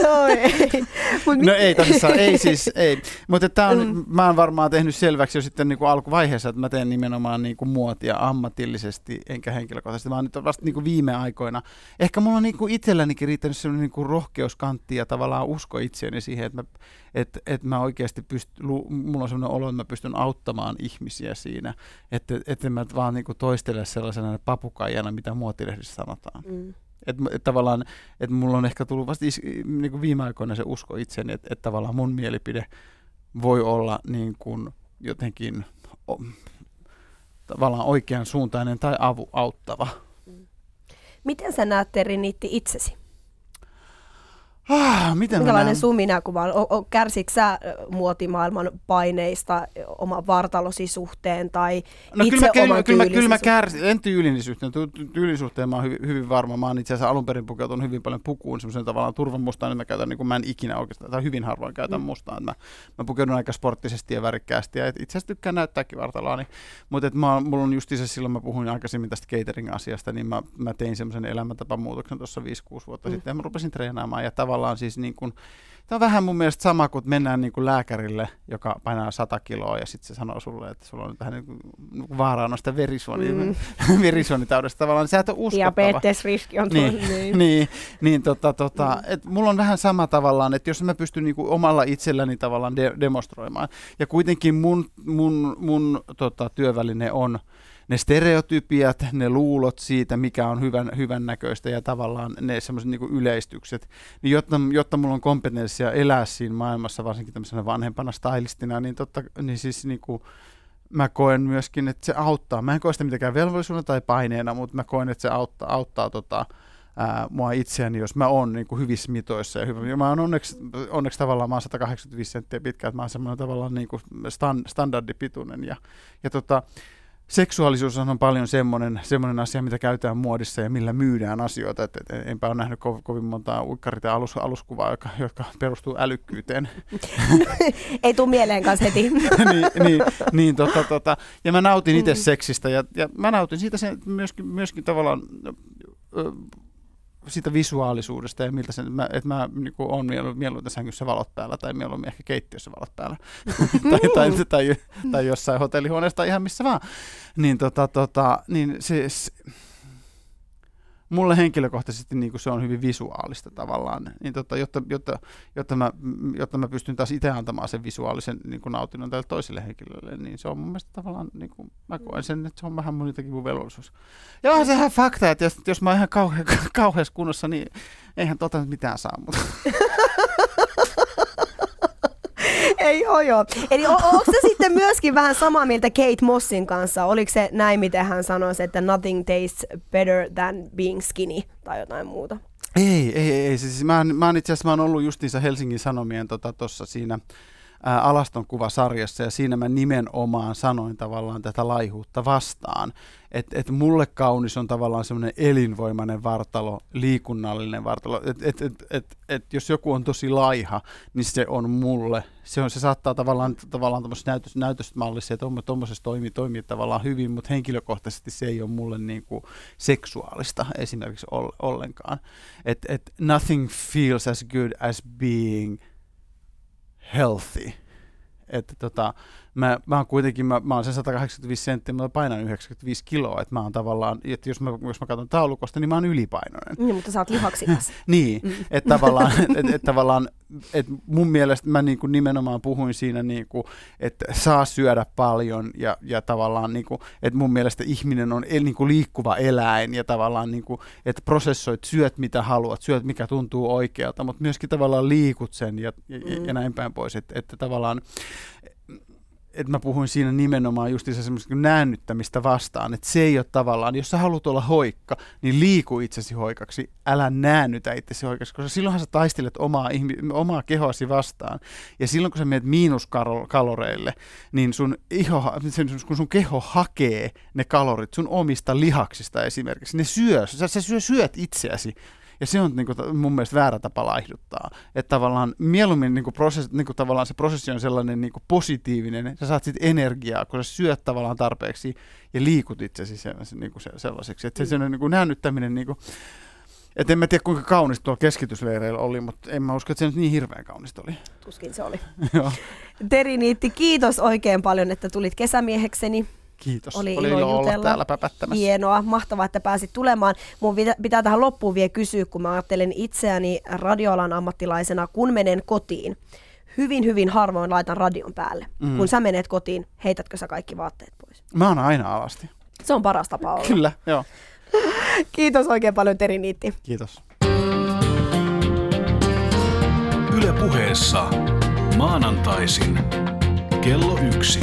No ei. Mut No ei tosissaan, ei siis, ei. Mutta tää on, Mm. mä oon varmaan tehnyt selväksi jo sitten niinku alkuvaiheessa, että mä teen nimenomaan niinku muotia ammatillisesti enkä henkilökohtaisesti, vaan nyt vasta niinku viime aikoina. Ehkä mulla on niinku itsellänikin riittänyt sellainen niinku rohkeuskantti ja tavallaan usko itseäni siihen, että mä, et, et mä oikeasti pyst, lu, mulla on sellainen olo, että mä pystyn auttamaan ihmisiä siinä, että et mä vaan niinku toistele sellaisena papukaijana, mitä muotilehdissä sanotaan. Mm. Että et tavallaan, että mulla on ehkä tullut vasta is, niin kuin viime aikoina se usko itseni, että et tavallaan mun mielipide voi olla niin kuin jotenkin o, tavallaan oikean suuntainen tai avu, auttava. Miten sä näet Teri Niitti itsesi? Ah, miten Minkälainen sun minäkuva on? O- o- Kärsitkö sä muotimaailman paineista oman vartalosi suhteen tai No itse kyllä mä, oman kyllä, kyllä mä kärsin, en tyylin suhteen, ty- ty- tyylin suhteen mä oon hyvin, hyvin varma. Mä oon itse asiassa alun perin pukeutunut hyvin paljon pukuun, semmoisen tavallaan turvan mustaan, niin mä käytän, niin kuin mä en ikinä oikeastaan, tai hyvin harvoin käytän Mm. mustaan. Mä, mä pukeudun aika sporttisesti ja värikkäästi, ja itse asiassa tykkään näyttääkin vartaloani. Mutta et mä, oon- mulla on justiinsa silloin, mä puhuin aikaisemmin tästä catering-asiasta, niin mä, mä tein semmoisen elämäntapamuutoksen tuossa 5-6 vuotta Mm. sitten, ja mä rupesin treenaamaan, ja tavallaan siis niin kuin, Tämä on vähän mun mielestä sama, kun mennään niin kuin lääkärille, joka painaa 100 kiloa ja sitten se sanoo sulle, että sulla on vähän niin kuin vaaraa noista verisuoni, Mm. [LAUGHS] verisuonitaudesta tavallaan. Sä et ole uskottava. Diabetesriski on tullut. Niin, Niin. niin, niin tota, tota, mm. et mulla on vähän sama tavallaan, että jos mä pystyn niinku omalla itselläni tavallaan de- demonstroimaan, ja kuitenkin mun, mun, mun tota, työväline on ne stereotypiat, ne luulot siitä, mikä on hyvän, hyvän näköistä ja tavallaan ne semmoiset niinku yleistykset, niin jotta, jotta mulla on kompetenssia elää siinä maailmassa, varsinkin tämmöisenä vanhempana stylistina, niin, totta, niin siis niinku, mä koen myöskin, että se auttaa. Mä en koe sitä mitenkään velvollisuudena tai paineena, mutta mä koen, että se auttaa, auttaa tota, ää, mua itseäni, jos mä oon niin kuin hyvissä mitoissa. Ja hyvä. Mä oon onneksi, onneksi tavallaan, mä oon 185 senttiä pitkä, että mä oon semmoinen tavallaan niin kuin stan, standardipituinen. Ja, ja tota, seksuaalisuus on paljon semmoinen, semmoinen asia, mitä käytetään muodissa ja millä myydään asioita. Et, et, enpä ole nähnyt ko- kovin montaa uikkarit ja alus, aluskuvaa, jotka, jotka perustuu älykkyyteen. [LAUGHS] Ei tuu mieleen kanssa heti. [LAUGHS] niin, niin, niin tota, tota. Ja mä nautin itse Mm. seksistä ja, ja mä nautin siitä se, myöskin, myöskin tavallaan ö, siitä visuaalisuudesta ja miltä se, mä, että mä niin on mielu, mieluiten sängyssä valot päällä tai mieluummin ehkä keittiössä valot päällä [LAUGHS] tai, tai, tai, tai, tai, jossain hotellihuoneessa tai ihan missä vaan. Niin, tota, tota, niin se, se, mulle henkilökohtaisesti niin kuin se on hyvin visuaalista tavallaan, niin tota, jotta, jotta, jotta, mä, jotta mä pystyn taas itse antamaan sen visuaalisen niin kuin nautinnon tälle toiselle henkilölle, niin se on mun mielestä tavallaan, niin kuin, mä koen sen, että se on vähän mun jotenkin mun velvollisuus. Ja on sehän fakta, että jos, jos mä oon ihan kauhe, [LAUGHS] kauheassa kunnossa, niin eihän tota mitään saa, mutta [LAUGHS] Ei joo joo. Eli o- onko se sitten myöskin vähän samaa mieltä Kate Mossin kanssa? Oliko se näin, miten hän sanoi, että nothing tastes better than being skinny tai jotain muuta? Ei, ei, ei. Siis mä, mä itse asiassa mä oon ollut justiinsa Helsingin Sanomien tuossa tota, siinä alaston kuvasarjassa ja siinä mä nimenomaan sanoin tavallaan tätä laihuutta vastaan. Että et mulle kaunis on tavallaan semmoinen elinvoimainen vartalo, liikunnallinen vartalo. Että et, et, et, et, jos joku on tosi laiha, niin se on mulle. Se, on, se saattaa tavallaan, tavallaan näytös, näytösmallissa ja tuommoisessa toimii, toimii tavallaan hyvin, mutta henkilökohtaisesti se ei ole mulle niin kuin seksuaalista esimerkiksi ol- ollenkaan. Että et nothing feels as good as being healthy. Että tota, mä, mä oon kuitenkin, mä, mä oon sen 185 senttiä, mä painan 95 kiloa, että mä oon tavallaan, että jos mä, jos mä katson taulukosta, niin mä oon ylipainoinen. Niin, mutta sä oot lihaksikas. [LAUGHS] Niin, Mm. että tavallaan, et, et tavallaan et mun mielestä mä niinku nimenomaan puhuin siinä, niinku, että saa syödä paljon ja, ja tavallaan, niinku, että mun mielestä ihminen on el, niinku liikkuva eläin ja tavallaan, niinku, että prosessoit, syöt mitä haluat, syöt mikä tuntuu oikealta, mutta myöskin tavallaan liikut sen ja, ja, Mm. ja näin päin pois, että, että tavallaan että mä puhuin siinä nimenomaan justiinsa semmoista näännyttämistä vastaan, että se ei ole tavallaan, jos sä haluat olla hoikka, niin liiku itsesi hoikaksi, älä näännytä itsesi hoikaksi, koska silloinhan sä taistelet omaa, ihmi- omaa kehoasi vastaan. Ja silloin kun sä menet miinuskaloreille, niin sun, iho, kun sun keho hakee ne kalorit sun omista lihaksista esimerkiksi, ne syö, sä, sä syö, syöt itseäsi ja se on niinku, ta- mun mielestä väärä tapa laihduttaa. Että tavallaan mieluummin niinku prosess, niinku tavallaan se prosessi on sellainen niinku positiivinen, sä saat sit energiaa, kun sä syöt tavallaan tarpeeksi ja liikut itsesi sellaisen, niinku se, sellaiseksi. Että se, se niinku näännyttäminen, niinku, et en mä tiedä kuinka kaunista tuolla keskitysleireillä oli, mutta en mä usko, että se nyt niin hirveän kaunista oli. Tuskin se oli. [LAUGHS] Joo, Teri Niitti, kiitos oikein paljon, että tulit kesämiehekseni. Kiitos. Oli oli ilo ilo olla jutella. täällä päpättämässä. Hienoa, mahtavaa, että pääsit tulemaan. Mun pitä- pitää tähän loppuun vielä kysyä, kun mä ajattelen itseäni radioalan ammattilaisena, kun menen kotiin. Hyvin, hyvin harvoin laitan radion päälle. Mm. Kun sä menet kotiin, heitätkö sä kaikki vaatteet pois? Mä oon aina alasti. Se on paras tapa olla. Kyllä, joo. [LAUGHS] Kiitos oikein paljon Teri Niitti. Kiitos. Yle puheessa maanantaisin kello yksi.